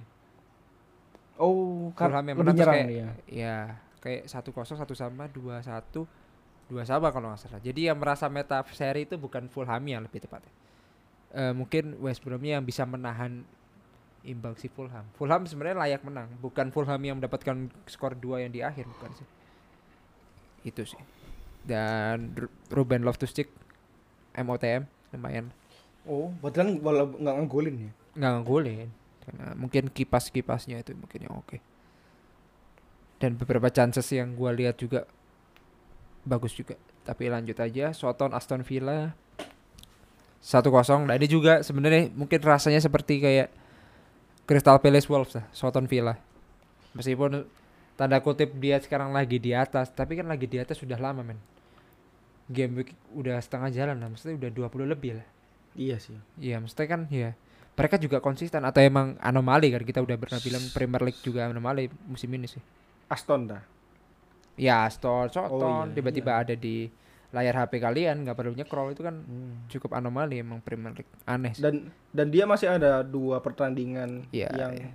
Oh, Fulham yang menang kayak, dia. ya kayak satu kosong satu sama dua satu dua sama kalau nggak salah. Jadi yang merasa meta seri itu bukan Fulham yang lebih tepatnya. Eh mungkin West Bromnya yang bisa menahan imbang si Fulham. Fulham sebenarnya layak menang, bukan Fulham yang mendapatkan skor dua yang di akhir bukan sih. Itu sih. Dan Ru- Ruben Loftus-Cheek MOTM lumayan Oh, padahal nggak ngegolin ya. nggak ngegolin karena mungkin kipas-kipasnya itu mungkin yang oke dan beberapa chances yang gua lihat juga bagus juga tapi lanjut aja Soton Aston Villa 1-0 nah ini juga sebenarnya mungkin rasanya seperti kayak Crystal Palace Wolves lah Soton Villa meskipun tanda kutip dia sekarang lagi di atas tapi kan lagi di atas sudah lama men game week udah setengah jalan lah maksudnya udah 20 lebih lah Iya sih. Iya, maksudnya kan ya mereka juga konsisten atau emang anomali kan kita udah pernah bilang Premier League juga anomali musim ini sih. Aston dah. Ya, Aston, Soton iya, tiba-tiba ada di layar HP kalian nggak perlu nyekrol itu kan Hmm. cukup anomali emang Premier League aneh sih. Dan dan dia masih ada dua pertandingan Iya, yang iya.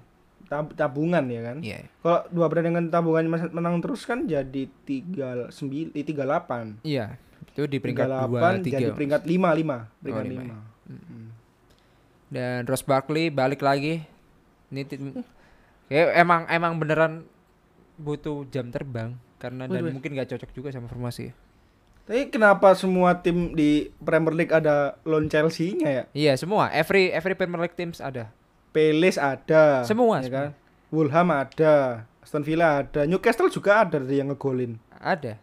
tab- tabungan ya kan. Iya. Kalau dua pertandingan tabungan menang terus kan jadi tiga sembilan, tiga delapan. Iya, itu di Tiga peringkat 2 delapan jadi 3. peringkat lima lima, peringkat lima lima. ya. Dan Ross Barkley balik lagi. Ini kayak emang emang beneran butuh jam terbang karena dan mungkin nggak cocok juga sama formasi. Tapi kenapa semua tim di Premier League ada lone Chelsea-nya ya? Iya, semua every every Premier League teams ada. Palace ada. Semua, ya kan? Fulham ada, Aston Villa ada, Newcastle juga ada dari yang ngegolin. Ada.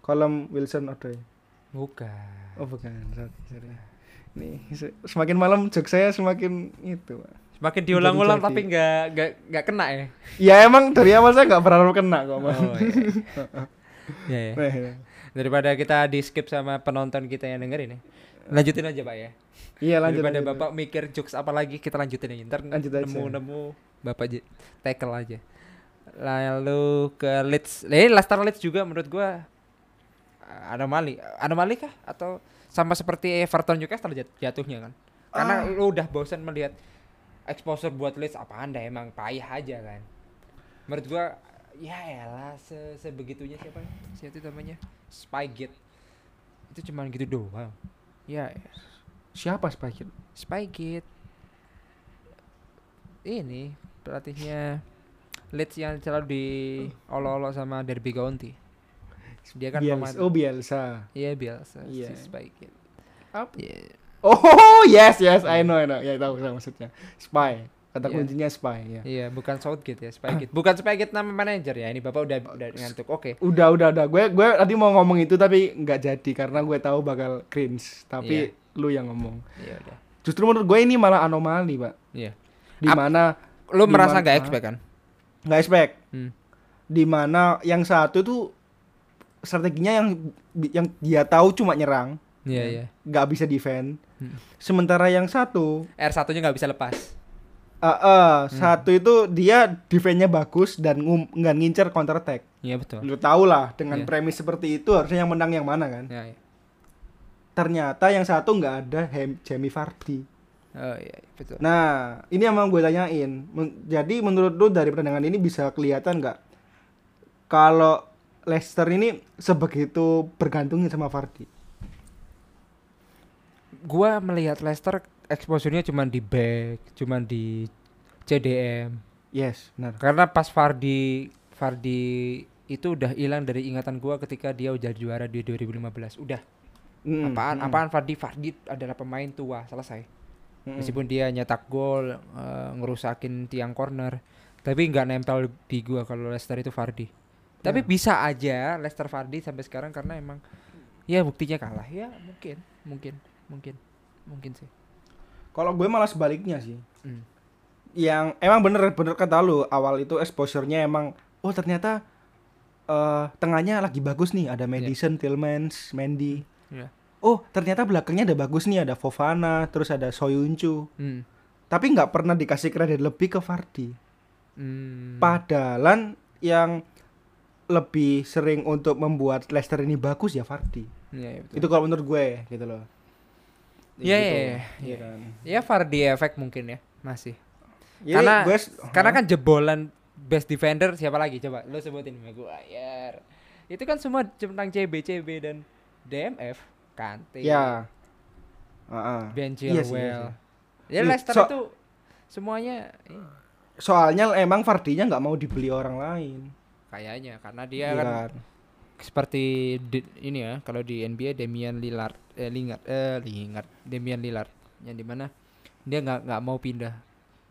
Colum Wilson ada. ya? Bukan. Oh bukan, sorry, sorry. Nih, se- semakin malam jok saya semakin itu. Pak. Semakin diulang-ulang tapi nggak nggak nggak kena ya. Ya emang dari awal saya nggak berharap kena kok, Mas. Oh, iya. Nah, iya. Daripada kita di skip sama penonton kita yang dengerin ya. Lanjutin aja, Pak ya. Iya lanjut. Daripada lanjut. Bapak mikir jokes apa lagi, kita lanjutin aja. Ntar Lanjut aja. nemu-nemu Bapak j- tackle aja. Lalu ke Leeds. Ini Leicester Leeds juga menurut gua uh, anomali. Anomali kah atau sama seperti Everton Newcastle jat- jatuhnya kan? Karena Ah. lu udah bosan melihat exposure buat Leeds apa Anda emang payah aja kan. Menurut gua ya elah se sebegitunya siapa siapa itu namanya Spygate itu cuman gitu doang ya Siapa Spike? Spygate ini pelatihnya Leeds yang selalu di olo-olo sama Derby County dia kan Bielsa. pemain Oh Bielsa. iya biasa Iya. si Spygate Apa? Iya. Oh yes yes I know I know. Ya tahu tahu maksudnya. Spy. Kata Iya. kuncinya spy ya. iya bukan Southgate ya Spygate bukan Spygate nama manajer ya ini bapak udah udah ngantuk oke Udah udah udah. Gue gue tadi mau ngomong itu tapi nggak jadi karena gue tahu bakal cringe. Tapi lu yang ngomong. iya udah Justru menurut gue ini malah anomali, Pak. iya Di Ap- mana lu Di merasa nggak expect kan nggak expect. Hmm. Di mana yang satu tuh strateginya yang yang dia tahu cuma nyerang, iya iya nggak bisa defend. Hmm. Sementara yang satu, R satunya nggak bisa lepas eh eh, satu itu dia defendnya bagus dan nggak ngincer counter attack. iya betul Lu tau lah dengan Iya. premis seperti itu harusnya yang menang yang mana kan? iya, iya. Ternyata yang satu nggak ada Hem- Jamie Vardy. oh iya iya, betul Nah, ini yang mau gue tanyain. Men- jadi menurut lu dari pertandingan ini bisa kelihatan nggak kalau Leicester ini sebegitu bergantungnya sama Vardy? gua melihat Leicester exposure-nya cuma di back, cuma di CDM. Yes, benar. Karena pas Fardi Fardi itu udah hilang dari ingatan gua ketika dia udah juara di 2015. Udah. Mm, apaan mm, apaan Fardi Fardi adalah pemain tua, selesai. mm. Meskipun dia nyetak gol, eh, ngerusakin tiang corner, tapi nggak nempel di gua kalau Leicester itu Fardi. Tapi Ya. bisa aja Leicester Fardi sampai sekarang karena emang ya buktinya kalah. Ya mungkin, mungkin, mungkin, mungkin sih. Kalau gue malah sebaliknya sih. Hmm. Yang emang bener-bener kata lu awal itu exposure-nya emang oh ternyata eh tengahnya lagi bagus nih ada Madison, Tillmans, Mendy. Iya. oh ternyata belakangnya ada bagus nih ada Fofana terus ada Soyuncu Hmm. tapi nggak pernah dikasih kredit lebih ke Vardy Hmm. padahal yang lebih sering untuk membuat Leicester ini bagus ya Vardy Iya, iya, betul. itu kalau menurut gue gitu loh Iya, Gitu, iya, iya. iya kan Ya Vardy efek mungkin ya masih. Jadi Karena- gue Karena kan jebolan best defender siapa lagi coba lu sebutin Maguire. Itu kan semua tentang CB CB dan DMF Kante. ya Heeh. Ben Iya sih, Chilwell. iya Ya Ih, Leicester so- itu semuanya iya, soalnya emang Vardy-nya nggak mau dibeli orang lain kayaknya karena dia Iya kan kan? seperti di- ini ya kalau di NBA Damian Lillard eh Lingard eh Lingard Damian Lillard yang di mana dia nggak nggak mau pindah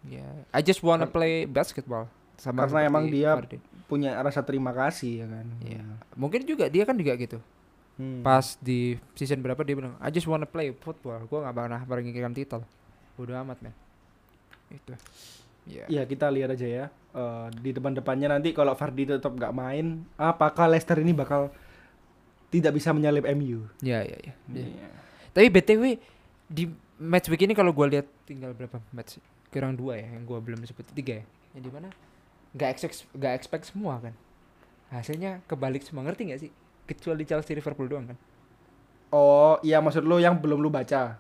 ya I just wanna play basketball sama Karena emang dia- Vardy. punya rasa terima kasih ya kan Iya. mungkin juga dia kan juga gitu Hmm. pas di season berapa dia bilang I just wanna play football gua nggak pernah menginginkan titel bodo amat men itu ya Ya kita lihat aja ya Eh, di depan-depannya nanti kalau Vardy tetap nggak main, apakah Leicester ini bakal tidak bisa menyalip MU? ya ya ya, ya. Iya. Tapi BTW di match week ini kalau gua lihat tinggal berapa match? Kurang dua ya yang gua belum sebut tiga ya. Yang di mana? Gak expect gak expect semua kan. Hasilnya kebalik semua ngerti gak sih? Kecuali Chelsea Liverpool doang kan. Oh iya maksud lo yang belum lu baca?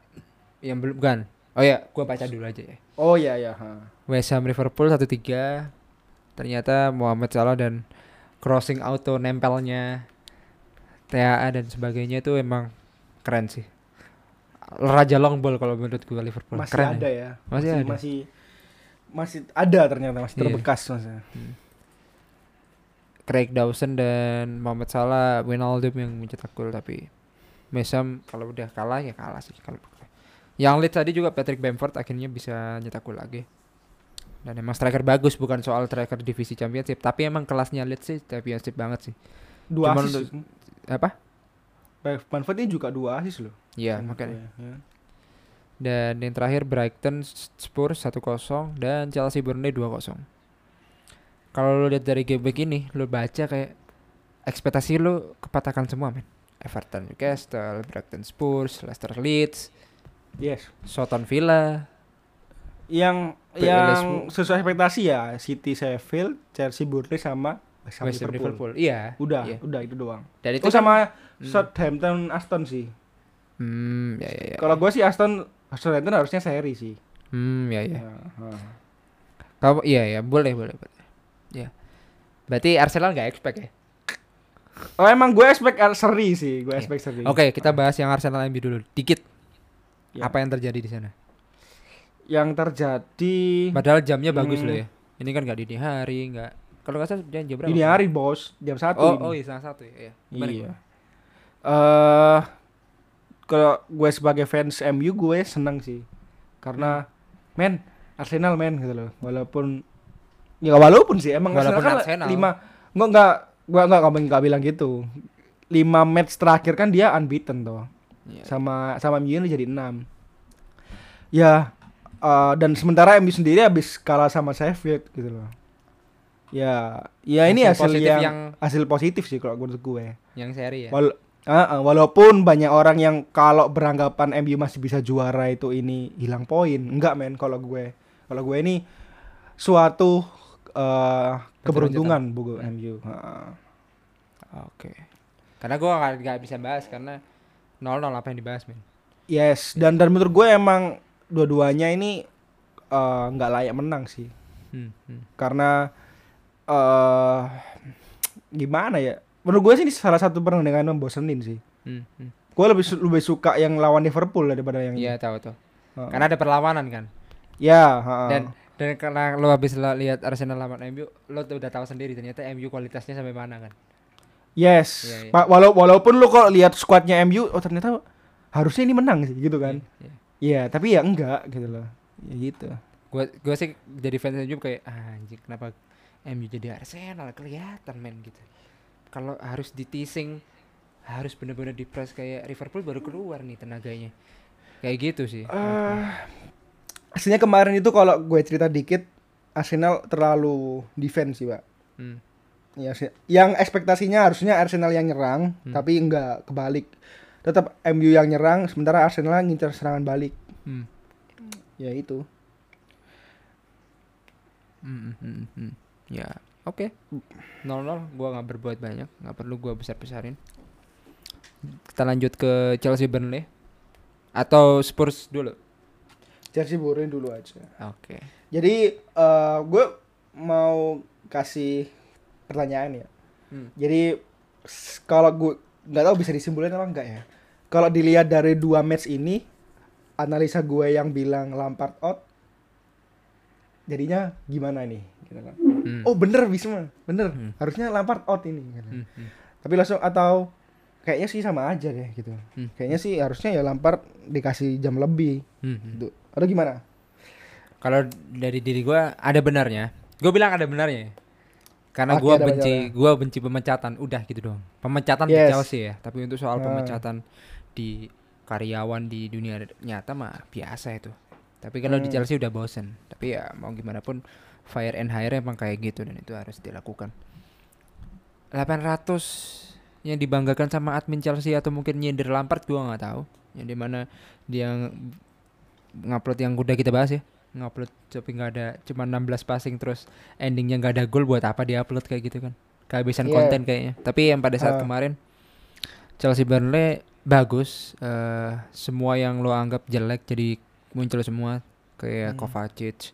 Yang belum kan. Oh ya, gua baca dulu aja ya. Oh iya ya. ha. West Ham Liverpool 1-3. Ternyata Mohamed Salah dan crossing auto nempelnya TAA dan sebagainya itu emang keren sih. Raja long ball kalau menurut gua Liverpool. Masih keren ada ya. ya. Masih ada. Masih masih ada ternyata masih Iya. terbekas masih. Craig Dawson dan Mohamed Salah, Wijnaldum yang mencetak gol tapi West Ham kalau udah kalah ya kalah sih kalau yang lead tadi juga Patrick Bamford akhirnya bisa nyetak gol lagi. Dan emang striker bagus bukan soal striker divisi championship. Tapi emang kelasnya lead sih championship banget sih. Dua Cuman asis. apa? Bamford ini juga dua asis loh. ya Menurut makanya. ya. dan yang terakhir Brighton Spurs 1-0 dan Chelsea Burnley 2-0 kalau lu lihat dari game week ini lu baca kayak ekspektasi lu kepatakan semua men. Everton Newcastle Brighton Spurs Leicester Leeds Yes. Soton Villa Yang PLS yang sesuai ekspektasi ya City Sheffield, Chelsea Burnley sama West Ham Liverpool. Liverpool iya Udah, Iya. udah itu doang. dan itu Oh kan- sama Hmm. Southampton Aston sih. hmm ya ya ya Kalau gue sih Aston Southampton harusnya seri sih. hmm ya ya ha. kamu iya ya boleh boleh boleh ya berarti Arsenal nggak expect ya Oh emang gue expect seri sih, gue Iya. expect seri. oke kita bahas yang Arsenal MU dulu dikit Ya. apa yang terjadi di sana Yang terjadi Padahal jamnya bagus Hmm. loh ya. Ini kan nggak dini hari, nggak. Kalau nggak salah jam, jam berapa? ini hari bos jam satu. Oh, ini. oh iya setengah satu ya. Iya. Gimana, Iya. Eh kalau gue sebagai fans MU gue seneng sih. Karena men Arsenal men gitu loh. Walaupun ya walaupun sih emang Walaupun Arsenal, kan Arsenal. lima nggak nggak nggak nggak nggak bilang gitu. Lima match terakhir kan dia unbeaten tuh. Iya. Sama sama MU ini jadi enam. Ya eh, dan sementara MU sendiri habis kalah sama Sheffield gitu loh. Ya, ya ini Hasil hasil, positif yang, yang- hasil positif sih kalau menurut gue. Yang seri ya. Wal- Ah, ah, walaupun banyak orang yang kalau beranggapan MU masih bisa juara itu ini hilang poin, enggak men kalau gue. Kalau gue ini suatu eh, keberuntungan buku MU. Ah. Oke. Karena gua nggak nggak bisa bahas karena 0-0 apa yang dibahas men. Yes, dan dan menurut gue emang dua-duanya ini eh, nggak layak menang sih. Hmm, hmm. Karena eh gimana ya? Menurut gue sih ini salah satu pertandingan yang membosenin sih. Hmm, hmm. Gue lebih su- lebih suka yang lawan Liverpool daripada yang Iya tahu tuh. Ah. Karena ada perlawanan kan. Ya, ha. Dan dan karena lo habis lihat Arsenal lawan MU, lo udah tahu sendiri ternyata MU kualitasnya sampai mana kan. Yes. Iya. Pa- walau walaupun lu kok lihat skuadnya MU, oh ternyata harusnya ini menang sih gitu kan. Iya. Iya, tapi ya enggak gitu loh. Ya gitu. Gua gua sih jadi fans MU kayak ah, anjing kenapa MU jadi Arsenal kelihatan men gitu. Kalau harus di teasing harus bener-bener di press kayak Liverpool baru keluar nih tenaganya. Kayak gitu sih. Eh, aslinya kemarin itu kalau gue cerita dikit Arsenal terlalu defense sih, Pak. Hmm. Ya, sih. yang ekspektasinya harusnya Arsenal yang nyerang, Hmm. tapi enggak kebalik. tetap MU yang nyerang sementara Arsenal ngincar serangan balik. Hmm. Ya itu. Hmm, hmm, hmm, hmm. Ya, oke. 0-0 gua nggak berbuat banyak, nggak perlu gua besar-besarin. Kita lanjut ke Chelsea Burnley atau Spurs dulu. Chelsea buruin dulu aja. Oke. Jadi eh gue mau kasih pertanyaan ya. Hmm. Jadi kalau gue nggak tahu bisa disimpulkan apa enggak ya. Kalau dilihat dari dua match ini, analisa gue yang bilang Lampard out, jadinya gimana nih? Gitu kan. Hmm. Oh bener Bisma, bener. Hmm. Harusnya Lampard out ini. gitu. Hmm, hmm. Tapi langsung atau kayaknya sih sama aja deh gitu. Hmm. Kayaknya sih harusnya ya Lampard dikasih jam lebih. Hmm, hmm. Gitu. Atau gimana? Kalau dari diri gua ada benarnya. Gue bilang ada benarnya. Karena ada benci gua benci pemecatan. Udah gitu doang. Pemecatan di Yes. Chelsea ya. Tapi untuk soal Ah. pemecatan di karyawan di dunia nyata mah biasa itu. Tapi kalau di Hmm. Chelsea udah bosen. Tapi ya mau gimana pun fire and hire emang kayak gitu dan itu harus dilakukan. 800 yang dibanggakan sama admin Chelsea atau mungkin nyindir Lampard gua nggak tahu. Yang di mana dia ng- ngupload yang udah kita bahas ya ngupload tapi nggak ada cuma 16 passing terus endingnya nggak ada gol buat apa dia upload kayak gitu kan kehabisan Iya. konten kayaknya tapi yang pada saat Ah. kemarin Chelsea Burnley bagus eh, semua yang lo anggap jelek jadi muncul semua kayak Hmm. Kovacic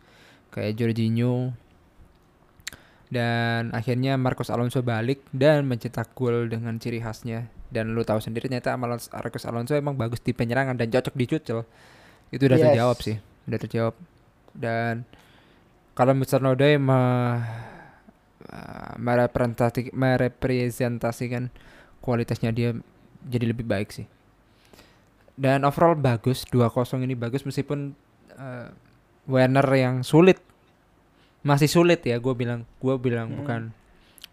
kayak Jorginho dan akhirnya Marcos Alonso balik dan mencetak gol dengan ciri khasnya dan lo tahu sendiri ternyata Marcos Marcos Alonso emang bagus di penyerangan dan cocok di Tuchel itu udah Yes. terjawab sih udah terjawab dan kalau Mr. Nodai me, uh, merepresentasi- merepresentasikan kualitasnya dia jadi lebih baik sih dan overall bagus 2-0 ini bagus meskipun uh, Werner yang sulit masih sulit ya gue bilang gue bilang Hmm. bukan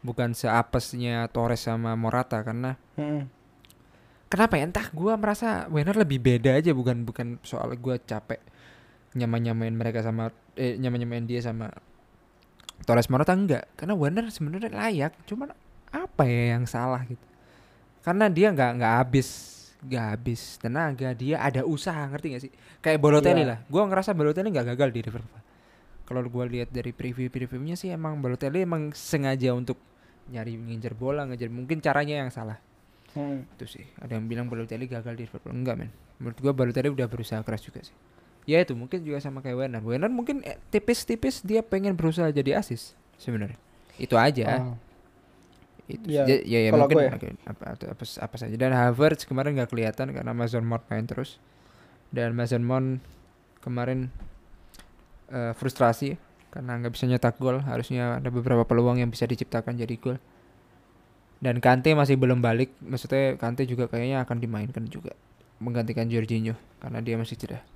bukan seapesnya Torres sama Morata karena Hmm. kenapa ya entah gua merasa Werner lebih beda aja bukan bukan soal gua capek nyamain-nyamain mereka sama eh nyamain-nyamain dia sama Torres Morata? Enggak. Karena Werner sebenarnya layak cuman apa ya yang salah gitu? Karena dia nggak nggak habis nggak habis tenaga dia ada usaha ngerti gak sih? Kayak Balotelli Iya. lah. Gua ngerasa Balotelli nggak gagal di Liverpool. Kalau gua lihat dari preview-previewnya sih emang Balotelli emang sengaja untuk nyari ngincer bola ngejar. Mungkin caranya yang salah. Hmm. itu sih. Ada yang bilang Balotelli gagal di Liverpool. Enggak men. Menurut gua Balotelli udah berusaha keras juga sih ya itu mungkin juga sama kayak Werner. Werner mungkin eh, tipis-tipis dia pengen berusaha jadi asis sebenarnya. Itu aja. Ah. itu ya, ya, ya kalau mungkin ya. apa, apa, apa, apa saja. Dan Havertz kemarin nggak kelihatan karena Mason Mount main terus. Dan Mason Mount kemarin eh, frustrasi karena nggak bisa nyetak gol. Harusnya ada beberapa peluang yang bisa diciptakan jadi gol. Dan Kante masih belum balik. Maksudnya Kante juga kayaknya akan dimainkan juga. Menggantikan Jorginho karena dia masih cedera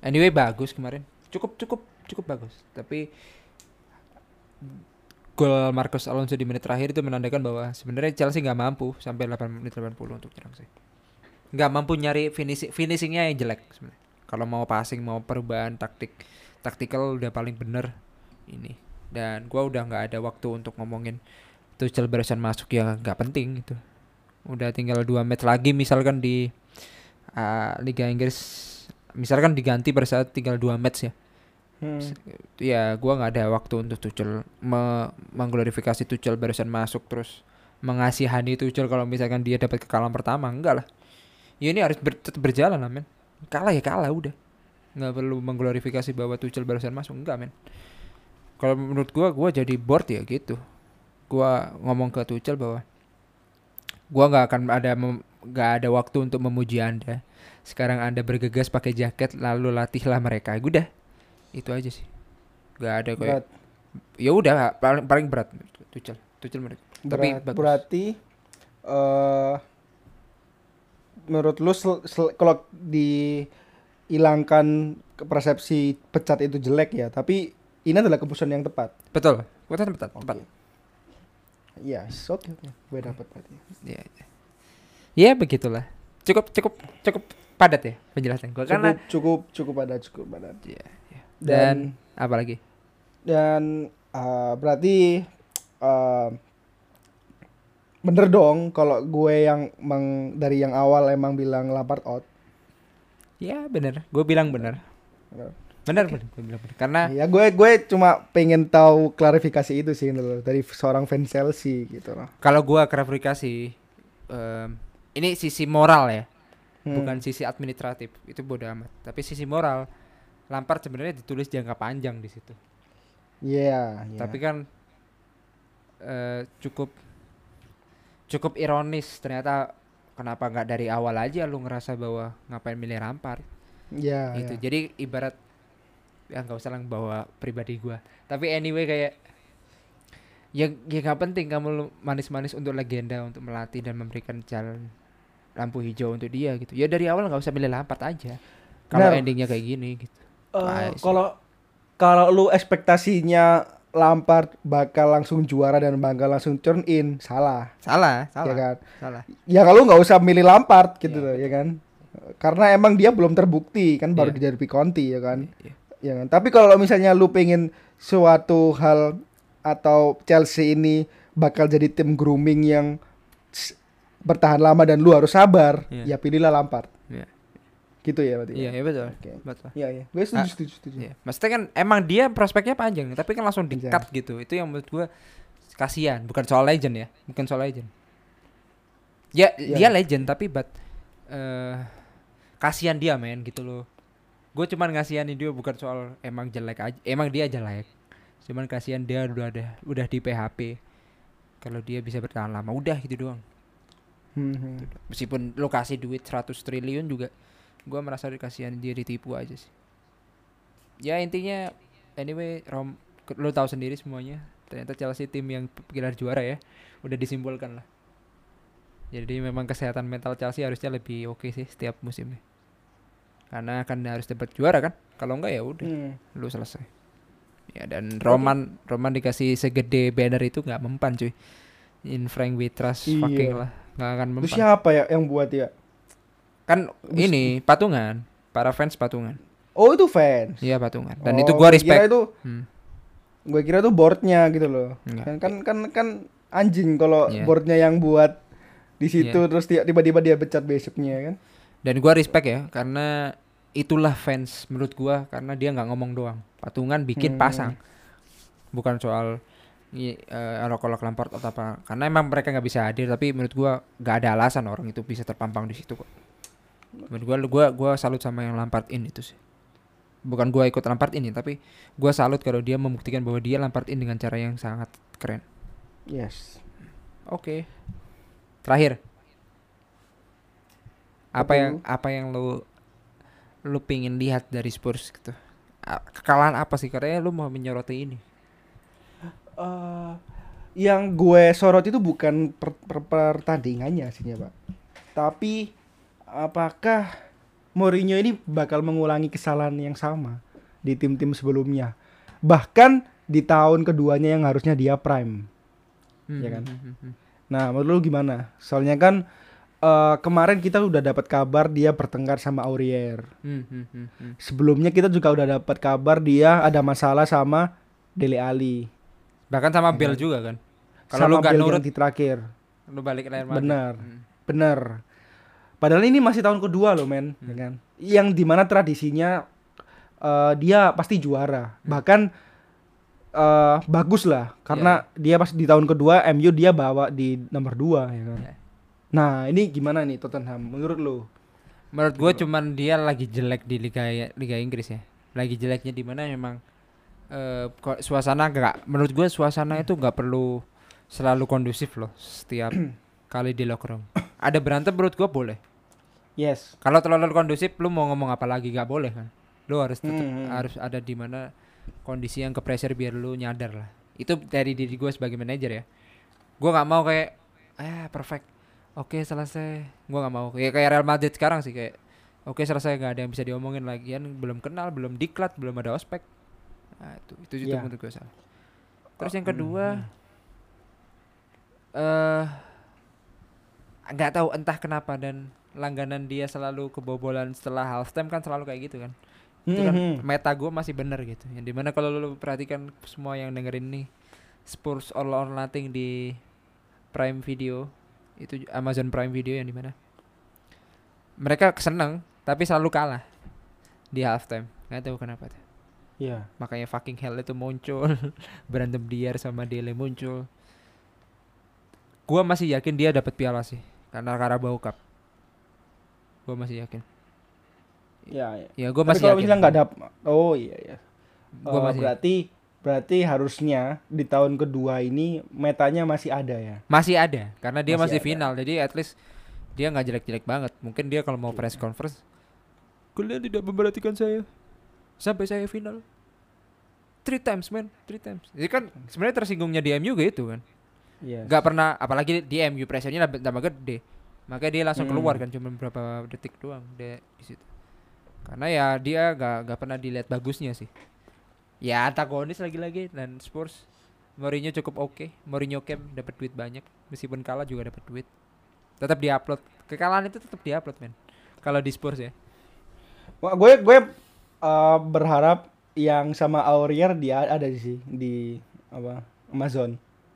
anyway bagus kemarin. Cukup cukup cukup bagus. Tapi gol Marcos Alonso di menit terakhir itu menandakan bahwa sebenarnya Chelsea nggak mampu sampai 8 menit 80 untuk nyerang sih. Nggak mampu nyari finishing finishingnya yang jelek sebenarnya. Kalau mau passing mau perubahan taktik taktikal udah paling bener ini. Dan gua udah nggak ada waktu untuk ngomongin Tuchel barusan masuk ya nggak penting itu. Udah tinggal dua match lagi misalkan di uh, Liga Inggris misalkan diganti pada saat tinggal dua match ya. Hmm. ya gua nggak ada waktu untuk Tuchel me mengglorifikasi Tuchel barusan masuk terus mengasihani Tuchel kalau misalkan dia dapat kekalahan pertama enggak lah. Ya ini harus ber- tetap berjalan lah men. Kalah ya kalah udah. Nggak perlu mengglorifikasi bahwa Tuchel barusan masuk enggak men. Kalau menurut gua gua jadi bored ya gitu. Gua ngomong ke Tuchel bahwa gua nggak akan ada nggak ada waktu untuk memuji anda sekarang anda bergegas pakai jaket lalu latihlah mereka udah itu aja sih nggak ada kayak Berat. ya udah paling paling berat Tuchel Tuchel menurut tapi Berat- bagus. berarti eh menurut lu kalau dihilangkan persepsi pecat itu jelek ya tapi ini adalah keputusan yang tepat betul betul tepat tepat Oke. Iya, oke. Gue dapat berarti. ya ya. ya begitulah cukup cukup cukup padat ya penjelasan Cukup karena cukup cukup ada cukup ada. ya, ya. Dan dan apa lagi dan eh, berarti eh, bener dong kalau gue yang meng, dari yang awal emang bilang Lampard out. Ya bener, gue bilang bener. Bener. Bener, bener, gue bilang bener. Karena Ya gue gue cuma pengen tahu klarifikasi itu sih loh dari seorang fans Chelsea gitu loh. kalau gue klarifikasi, em, ini sisi moral ya, Hmm. bukan sisi administratif. Itu bodo amat. Tapi sisi moral, Lampard sebenarnya ditulis jangka panjang di situ. Iya, iya. Tapi kan eh, cukup cukup ironis ternyata kenapa nggak dari awal aja lu ngerasa bahwa ngapain milih Lampard Iya, gitu. iya. Jadi ibarat ya nggak usah lah bawa pribadi gua. Tapi anyway kayak ya ya nggak penting kamu manis-manis untuk legenda untuk melatih dan memberikan jalan lampu hijau untuk dia gitu. Ya dari awal nggak usah milih Lampard aja. Kalau Benar. endingnya kayak gini gitu. Eh, Baik sih. kalau kalau lu ekspektasinya Lampard bakal langsung juara dan bakal langsung turn in, salah, Salah, ya salah, kan? salah. Ya kalau nggak usah milih Lampard gitu loh, ya kan? Karena emang dia belum terbukti kan baru Iya. di County ya kan? Iya. Ya kan? Tapi kalau misalnya lu pengen suatu hal atau Chelsea ini bakal jadi tim grooming yang bertahan lama dan lu harus sabar, Iya. ya pilihlah Lampard. Iya. Gitu ya berarti. Iya, iya betul. Oke. Betul. Iya, iya. Gue setuju, Ah, setuju, setuju. Iya, maksudnya kan emang dia prospeknya panjang, tapi kan langsung di-cut gitu. Itu yang menurut gua kasihan, bukan soal legend ya, bukan soal legend. Ya, Iya. dia legend tapi but eh kasihan dia men gitu loh. Gue cuman ngasihanin dia bukan soal emang jelek aja, emang dia jelek. Cuman kasihan dia udah ada udah di PHP. Kalau dia bisa bertahan lama, udah gitu doang. Hmm, hmm. Meskipun lo kasih duit 100 triliun juga gua merasa dikasihan dia ditipu aja sih. Ya intinya anyway Rom lo tahu sendiri semuanya. Ternyata Chelsea tim yang gelar juara ya. Udah disimpulkan lah. Jadi memang kesehatan mental Chelsea harusnya lebih oke sih setiap musimnya. Karena akan harus dapat juara kan. Kalau enggak ya udah Hmm. lu selesai. Ya dan Roman Roman dikasih segede banner itu nggak mempan cuy. In Frank we trust Iya. fucking lah. Nggak akan Itu mempan. siapa ya yang buat ya? Kan ini patungan, para fans patungan. Oh itu fans. Iya patungan. Dan Oh, itu gua Kira respect. itu, Hmm. gue kira itu boardnya gitu loh. Enggak. Kan kan kan, kan anjing kalau Iya. boardnya yang buat di situ Iya. terus ti- tiba-tiba dia pecat besoknya kan. Dan gua respect ya karena itulah fans menurut gua karena dia nggak ngomong doang. Patungan bikin Hmm. pasang. Bukan soal i- eh, olok-olok Lampard atau apa. Karena emang mereka nggak bisa hadir tapi menurut gua nggak ada alasan orang itu bisa terpampang di situ kok. Menurut gua gua gua salut sama yang Lampard in itu sih. Bukan gua ikut Lampard ini tapi gua salut kalau dia membuktikan bahwa dia Lampard in dengan cara yang sangat keren. Yes. Oke. Terakhir. Apa Betul. yang apa yang lu lu pingin lihat dari Spurs gitu? Kekalahan apa sih? Karena lu mau menyoroti ini. Eh, yang gue sorot itu bukan per- per- pertandingannya aslinya pak, tapi apakah Mourinho ini bakal mengulangi kesalahan yang sama di tim-tim sebelumnya, bahkan di tahun keduanya yang harusnya dia prime. Iya kan? Hmm, hmm, hmm. Nah, menurut lu gimana? Soalnya kan eh, kemarin kita udah dapat kabar dia bertengkar sama Aurier. Hmm, hmm, hmm, hmm. Sebelumnya kita juga udah dapat kabar dia ada masalah sama Dele Ali. Bahkan sama Bell juga kan. Kalau lu Bale nurut, ganti terakhir. lu balik Real Madrid. Benar. Hmm. Bener. Padahal ini masih tahun kedua loh men, Hmm. ya kan? Yang di mana tradisinya eh, dia pasti juara, Hmm. bahkan eh, bagus lah, karena dia pas di tahun kedua MU dia bawa di nomor 2 ya kan. Ya. Nah ini gimana nih Tottenham menurut lo? Menurut gue cuman dia lagi jelek di Liga Liga Inggris ya. Lagi jeleknya di mana memang eh kok suasana nggak menurut gue suasana itu nggak perlu selalu kondusif loh setiap kali di locker room. Ada berantem menurut gue boleh. Yes. Kalau terlalu kondusif lu mau ngomong apa lagi nggak boleh kan. Lu harus tetap Hmm, hmm. harus ada di mana kondisi yang ke pressure biar lu nyadar lah. Itu dari diri gue sebagai manajer ya. Gue nggak mau kayak ah perfect. Oke selesai. Gue nggak mau kayak kayak Real Madrid sekarang sih kayak oke selesai nggak ada yang bisa diomongin lagi kan belum kenal belum diklat belum ada ospek. Nah, itu itu juga Iya. menurut gue salah. Terus yang kedua eh nggak tahu entah kenapa dan langganan dia selalu kebobolan setelah halftime kan selalu kayak gitu kan itu kan Mhm. meta gue masih bener gitu yang di mana kalau lu perhatikan semua yang dengerin nih Spurs all or nothing di Prime Video itu Amazon Prime Video yang di mana mereka seneng tapi selalu kalah di halftime nggak tahu kenapa tuh Iya. makanya fucking hell itu muncul berantem Diar sama Dele muncul gua masih yakin dia dapat piala sih karena Carabao Cup gua masih yakin Iya, iya. ya gua Tapi masih kalau yakin misalnya nggak dapat Oh iya iya. Gua Eh, masih berarti berarti harusnya di tahun kedua ini metanya masih ada ya. masih ada karena dia Masih masih, ada. final jadi at least dia nggak jelek-jelek banget mungkin dia kalau mau press conference kalian tidak memperhatikan saya sampai saya final. Three times man. Three times. Jadi kan sebenarnya tersinggungnya di MU gitu kan? Iya. nggak pernah apalagi di MU pressure-nya tambah, gede. Makanya dia langsung Hmm. keluar kan? Cuma beberapa detik doang dia di situ. Karena ya dia nggak nggak pernah dilihat bagusnya sih. Ya antagonis lagi-lagi dan Spurs. Mourinho cukup oke. Mourinho camp dapat duit banyak. Meskipun kalah juga dapat duit. Tetap diupload. Kekalahan itu tetap diupload men. Kalau di Spurs ya. Wah, gue gue eh, berharap yang sama Aurier dia ada di sih di apa Amazon.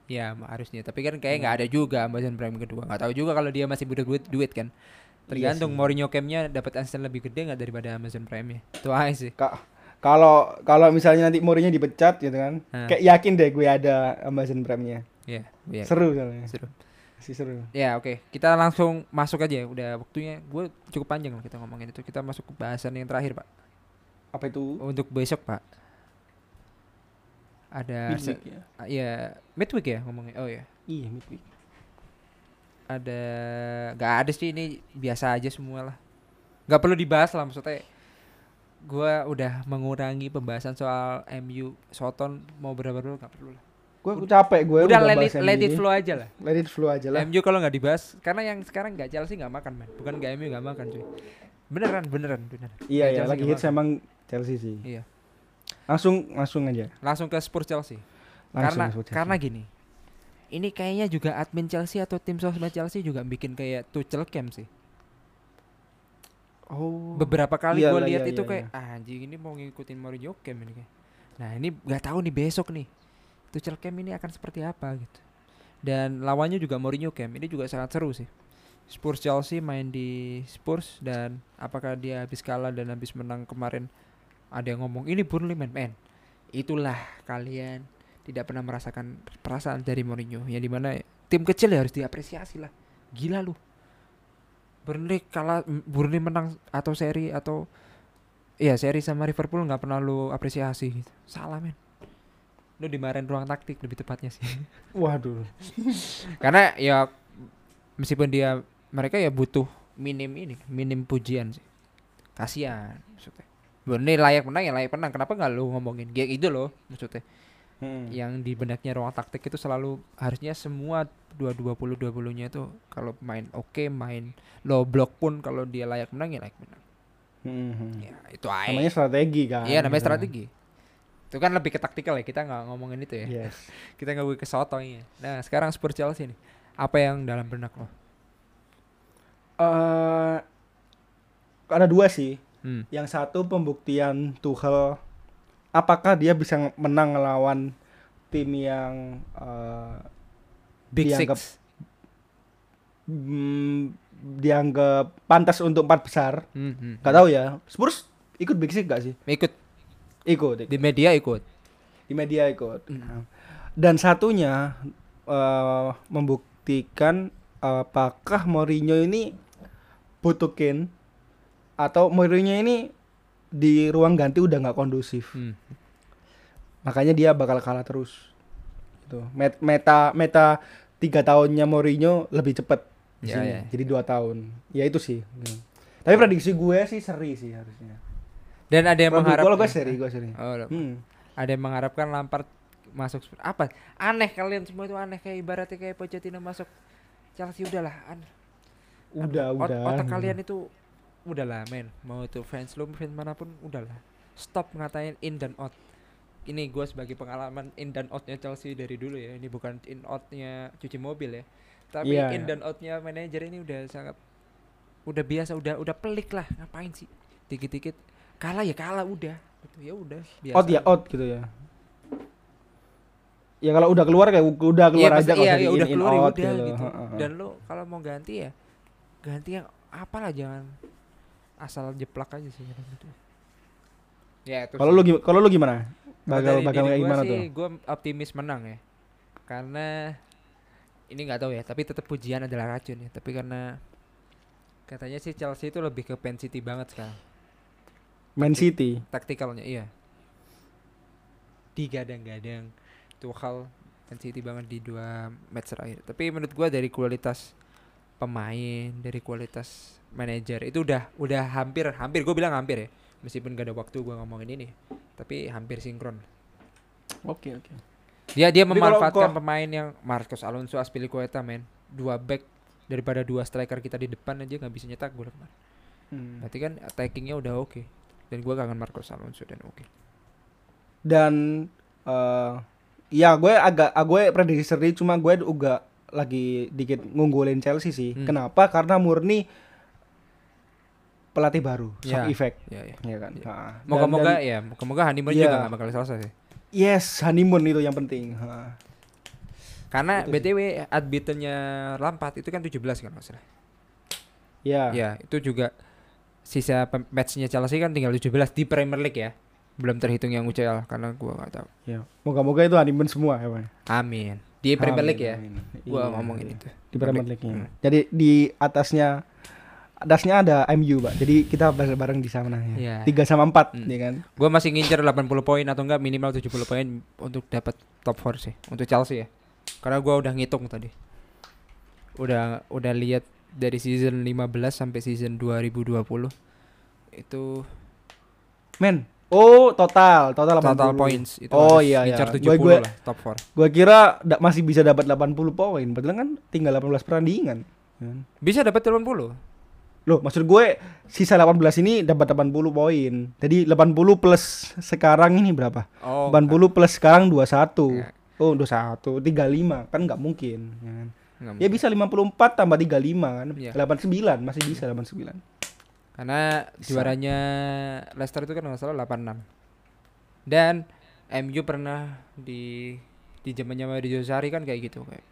ya harusnya tapi kan kayak nggak ada juga Amazon Prime kedua nggak tahu juga kalau dia masih butuh duit duit kan tergantung sih. Mourinho campnya dapat asisten lebih gede nggak daripada Amazon Prime nya itu aja sih Kak kalau kalau misalnya nanti Mourinho dipecat gitu kan, Hah. kayak yakin deh gue ada Amazon Prime-nya. ya ya Seru soalnya. seru Masih seru. Ya oke, kita langsung masuk aja. Udah waktunya, gue cukup panjang lah kita ngomongin itu. Kita masuk ke bahasan yang terakhir pak. Apa itu? Untuk besok pak, ada Midweek ya. ah, ya midweek ya ngomongnya. Oh ya, Iya, midweek. ada nggak ada sih ini biasa aja semua lah. Nggak perlu dibahas lah maksudnya. Gue udah mengurangi pembahasan soal MU Soton mau berapa dulu nggak perlu lah. Gue capek gue udah let it, let it flow aja lah. Let it flow aja lah. MU kalau nggak dibahas, karena yang sekarang nggak Chelsea nggak makan man, bukan nggak MU nggak makan cuy. Beneran, beneran, beneran. Iya ya, lagi hits makan. emang Chelsea sih. Iya. Langsung langsung aja. Langsung ke Spurs Chelsea. Langsung karena langsung Chelsea. karena gini. Ini kayaknya juga admin Chelsea atau tim sosmed Chelsea juga bikin kayak Tuchel camp sih. oh. Beberapa kali gue Iyalah, lihat iya, itu iya, kayak ah, anjing ini mau ngikutin Mourinho camp ini kayak. Nah, ini nggak tahu nih besok nih. Tuchel camp ini akan seperti apa gitu. Dan lawannya juga Mourinho camp. Ini juga sangat seru sih. Spurs Chelsea main di Spurs dan apakah dia habis kalah dan habis menang kemarin ada yang ngomong ini Burnley man, man. Itulah kalian tidak pernah merasakan perasaan dari Mourinho yang di mana tim kecil ya harus diapresiasi lah. Gila lu. Burnley kalah Burnley menang atau seri atau Iya seri sama Liverpool nggak pernah lu apresiasi gitu. Salah men. Lu dimarahin ruang taktik lebih tepatnya sih. Waduh. Karena ya meskipun dia mereka ya butuh minim ini, minim pujian sih. Kasihan maksudnya. Burnley layak menang ya layak menang. Kenapa nggak lu ngomongin kayak itu loh maksudnya. Hmm. Yang di benaknya ruang taktik itu selalu harusnya semua dua dua puluh dua nya itu kalau main oke main low block pun kalau dia layak menang ya layak menang. Hmm. Ya itu aja. Namanya strategi kan. Iya namanya gitu. strategi. Itu kan lebih ke taktikal ya kita nggak ngomongin itu ya. Yes. Kita nggak ke sotonya. Nah sekarang Spurs Chelsea nih. Apa yang dalam benak lo? Eh ada dua sih. Hmm. Yang satu pembuktian Tuchel apakah dia bisa menang ngelawan tim yang eh, Big Dianggap- Six. mm, dianggap pantas untuk empat besar. Hmm, hmm. Gak tahu ya. Spurs ikut Big Six gak sih? Ikut Ikut. ikut. di media ikut. Di media ikut. Hmm. Dan satunya eh, membuktikan apakah Mourinho ini butuh Kane atau Mourinho ini di ruang ganti udah nggak kondusif. Hmm. Makanya dia bakal kalah terus. Met- Meta meta tiga tahunnya Mourinho lebih cepet Ya, ya. Jadi dua tahun. Ya itu sih. Hmm. Tapi prediksi gue sih seri sih harusnya. Dan ada yang mengharap. kalau gue seri, gue seri. Oh. Hmm. Ada yang mengharapkan Lampard masuk apa? Aneh kalian semua itu aneh kayak ibaratnya kayak Pochettino masuk Chelsea udahlah. Aneh. Udah, Ot- udah. Otak kalian itu udahlah men. Mau itu fans lu fans mana pun udahlah. Stop ngatain in dan out. Ini gue sebagai pengalaman in dan outnya Chelsea dari dulu ya. Ini bukan in outnya cuci mobil ya. Tapi Iya, in dan outnya manajer ini udah sangat udah biasa udah udah pelik lah ngapain sih dikit-dikit kalah ya kalah udah gitu ya udah biasa Out ya out gitu ya. Ya kalau udah keluar kayak udah keluar Iya, aja kalau iya, iya, udah in, in keluar ya out udah gitu. gitu. Dan lu kalau mau ganti ya ganti yang apalah jangan asal jeplak aja sih gitu. Ya itu. Kalau lu kalau lu gimana? Bakal bakal diri kayak gua gimana sih, tuh? Gue optimis menang ya. Karena ini nggak tahu ya, tapi tetap pujian adalah racun ya. Tapi karena katanya sih Chelsea itu lebih ke pen City banget sekarang. Man City. Taktikalnya iya. Digadang-gadang Tuchel pen City banget di dua match terakhir. Tapi menurut gua dari kualitas pemain, dari kualitas manajer itu udah udah hampir hampir gue bilang hampir ya. Meskipun gak ada waktu gua ngomongin ini, tapi hampir sinkron. Oke, oke. Dia dia Tapi kalau memanfaatkan gua- pemain yang Marcos Alonso, Aspilicueta men, dua back daripada dua striker kita di depan aja nggak bisa nyetak gol kemarin. Hmm. Berarti kan attackingnya udah oke. Dan gua kangen Marcos Alonso dan oke. Dan eh ya gue agak ah, gue prediksi seri cuma gue juga lagi dikit ngunggulin Chelsea sih. Hmm. Kenapa? Karena murni pelatih baru, shock Ya. effect, Ya ya. ya kan. Iya. Ha. Dan- Moga-moga dan- ya, moga-moga honeymoon Iya. juga gak bakal selesai sih. yes, honeymoon itu yang penting. Ha. Karena Itu. BTW unbeaten-nya Lampard itu kan 17 kan masalah. Ya. Ya, itu juga sisa match-nya Chelsea kan tinggal 17 di Premier League ya. Belum terhitung yang UCL karena gua nggak tahu. ya. Moga-moga itu honeymoon semua ya, Pak. Amin. Di Premier Amin, League ya. amin. Gua Iya, ngomongin iya. itu. di Premier. League. Hmm. Jadi di atasnya atasnya ada MU, Pak. Jadi kita bareng-bareng di sana ya. Iya. 3 sama 4, Hmm. ya kan. Gua masih ngincer 80 poin atau enggak minimal 70 poin untuk dapat top 4 sih untuk Chelsea ya. Karena gua udah ngitung tadi. Udah udah lihat dari season 15 sampai season 2020 itu Men. Oh, total, total 80. total points itu Oh, iya, iya. ngincer Gua- 70 gua- lah top 4. Gua kira da- masih bisa dapat 80 poin, padahal kan tinggal 18 pertandingan. ya kan? Bisa dapat 80. Loh, maksud gue sisa 18 ini dapat 80 poin. Jadi 80 plus sekarang ini berapa? Oh. 80 plus sekarang 21. Nggak. Oh, 21, 35. Kan nggak mungkin, ya kan? Ya mungkin. bisa 54 tambah 35 kan. Iya. 89 masih bisa 89. Karena Bisa. juaranya Leicester itu kan nggak salah 86. Dan MU pernah di di zamannya Mario Sarri kan kayak gitu kayak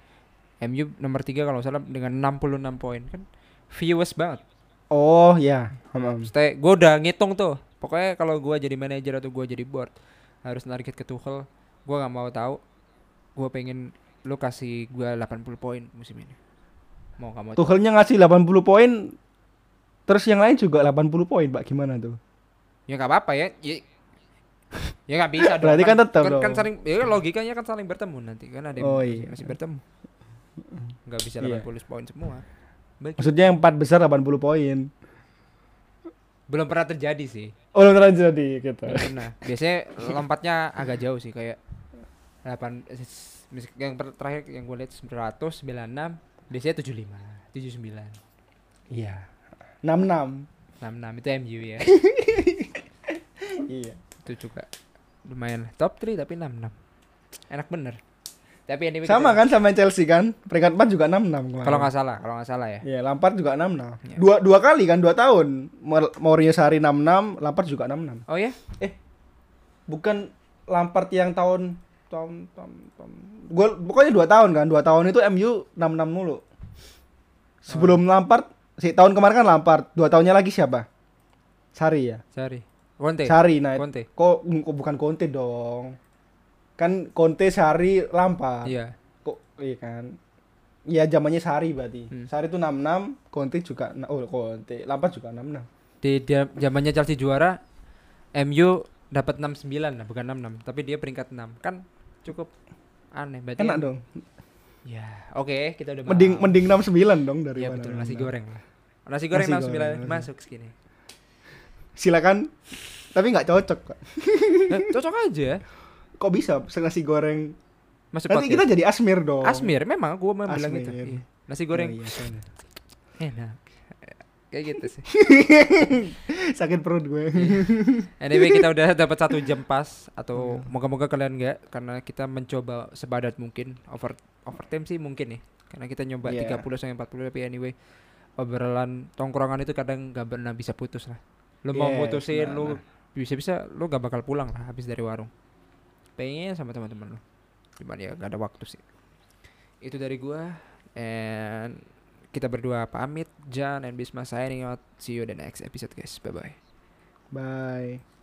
MU nomor 3 kalau salah dengan 66 poin kan viewers banget. Oh, ya. Hmm. Gue udah ngitung tuh. Pokoknya kalau gua jadi manajer atau gua jadi board harus target ke Tuchel, gua nggak mau tahu. Gua pengen lu kasih gua 80 poin musim ini. Mau nggak mau. Tuchelnya ngasih 80 poin terus yang lain juga 80 poin, Pak. Gimana tuh? Ya nggak apa-apa ya. Ya ya nggak bisa dong. Berarti kan tetap kan, kan saling ya kan logikanya kan saling bertemu nanti kan ada yang Oh, masih, iya. masih bertemu. Nggak bisa Iya. 80 poin semua. Baik. Maksudnya yang 4 besar 80 poin. Belum pernah terjadi sih. Oh, belum pernah jadi gitu. Belum pernah. Biasanya lompatnya agak jauh sih kayak 8 eh, mis- yang terakhir yang gue lihat 100 96 biasanya 75 79 Iya. 66. 66 itu MU ya Iya. itu juga lumayan lah. top 3 tapi 66 enak bener tapi anyway Sama kan sama Chelsea kan? Peringkat 4 juga 66 kemarin. kalau nggak salah kalau nggak salah ya Iya, Lampard juga 66. Iya. Dua dua kali kan, dua tahun. Mourinho Sari 66, Lampard juga 66. oh ya Bukan Lampard yang tahun tahun tahun, tahun. Gua pokoknya dua tahun kan, dua tahun itu MU 66 mulu. Sebelum Lampard, si tahun kemarin kan Lampard, dua tahunnya lagi siapa? Sari ya. sorry Conte Sari nah. Conte Kok kok bukan Conte dong. Kan Conte Sari Lampard. iya Kok iya kan? Iya zamannya Sari berarti. Hmm. Sari itu 66, Conte juga oh Conte, Lampard juga 66. di dia- zamannya Chelsea juara MU dapat 69 lah bukan 66 tapi dia peringkat 6 kan cukup aneh berarti Enak yang- dong. ya oke kita udah Mending paham. mending 69 dong dari Iya betul nasi goreng lah. Nasi goreng Nasi 69 goreng. masuk segini. Silakan. Tapi nggak cocok, Pak. Nah, cocok aja. Kok bisa nasi goreng? Masuk Nanti kita jadi Asmir dong. Asmir memang gua mau bilang gitu. Asmir. Iya. Nasi goreng Oh, iya, soalnya. enak. Kayak gitu sih. Sakit perut gue. Anyway kita udah dapat satu jam pas atau moga-moga kalian enggak karena kita mencoba sepadat mungkin over overtime sih mungkin nih karena kita nyoba Iya. 30 sampai 40 tapi anyway obrolan tongkrongan itu kadang nggak pernah bisa putus lah. Lu mau Yes, putusin nah, lu nah. bisa-bisa lu gak bakal pulang lah habis dari warung. Pengen sama teman-teman lu. cuman ya gak ada waktu sih. Itu dari gua and kita berdua pamit. Jan and Bisma signing out. See you the next episode guys. Bye bye Bye.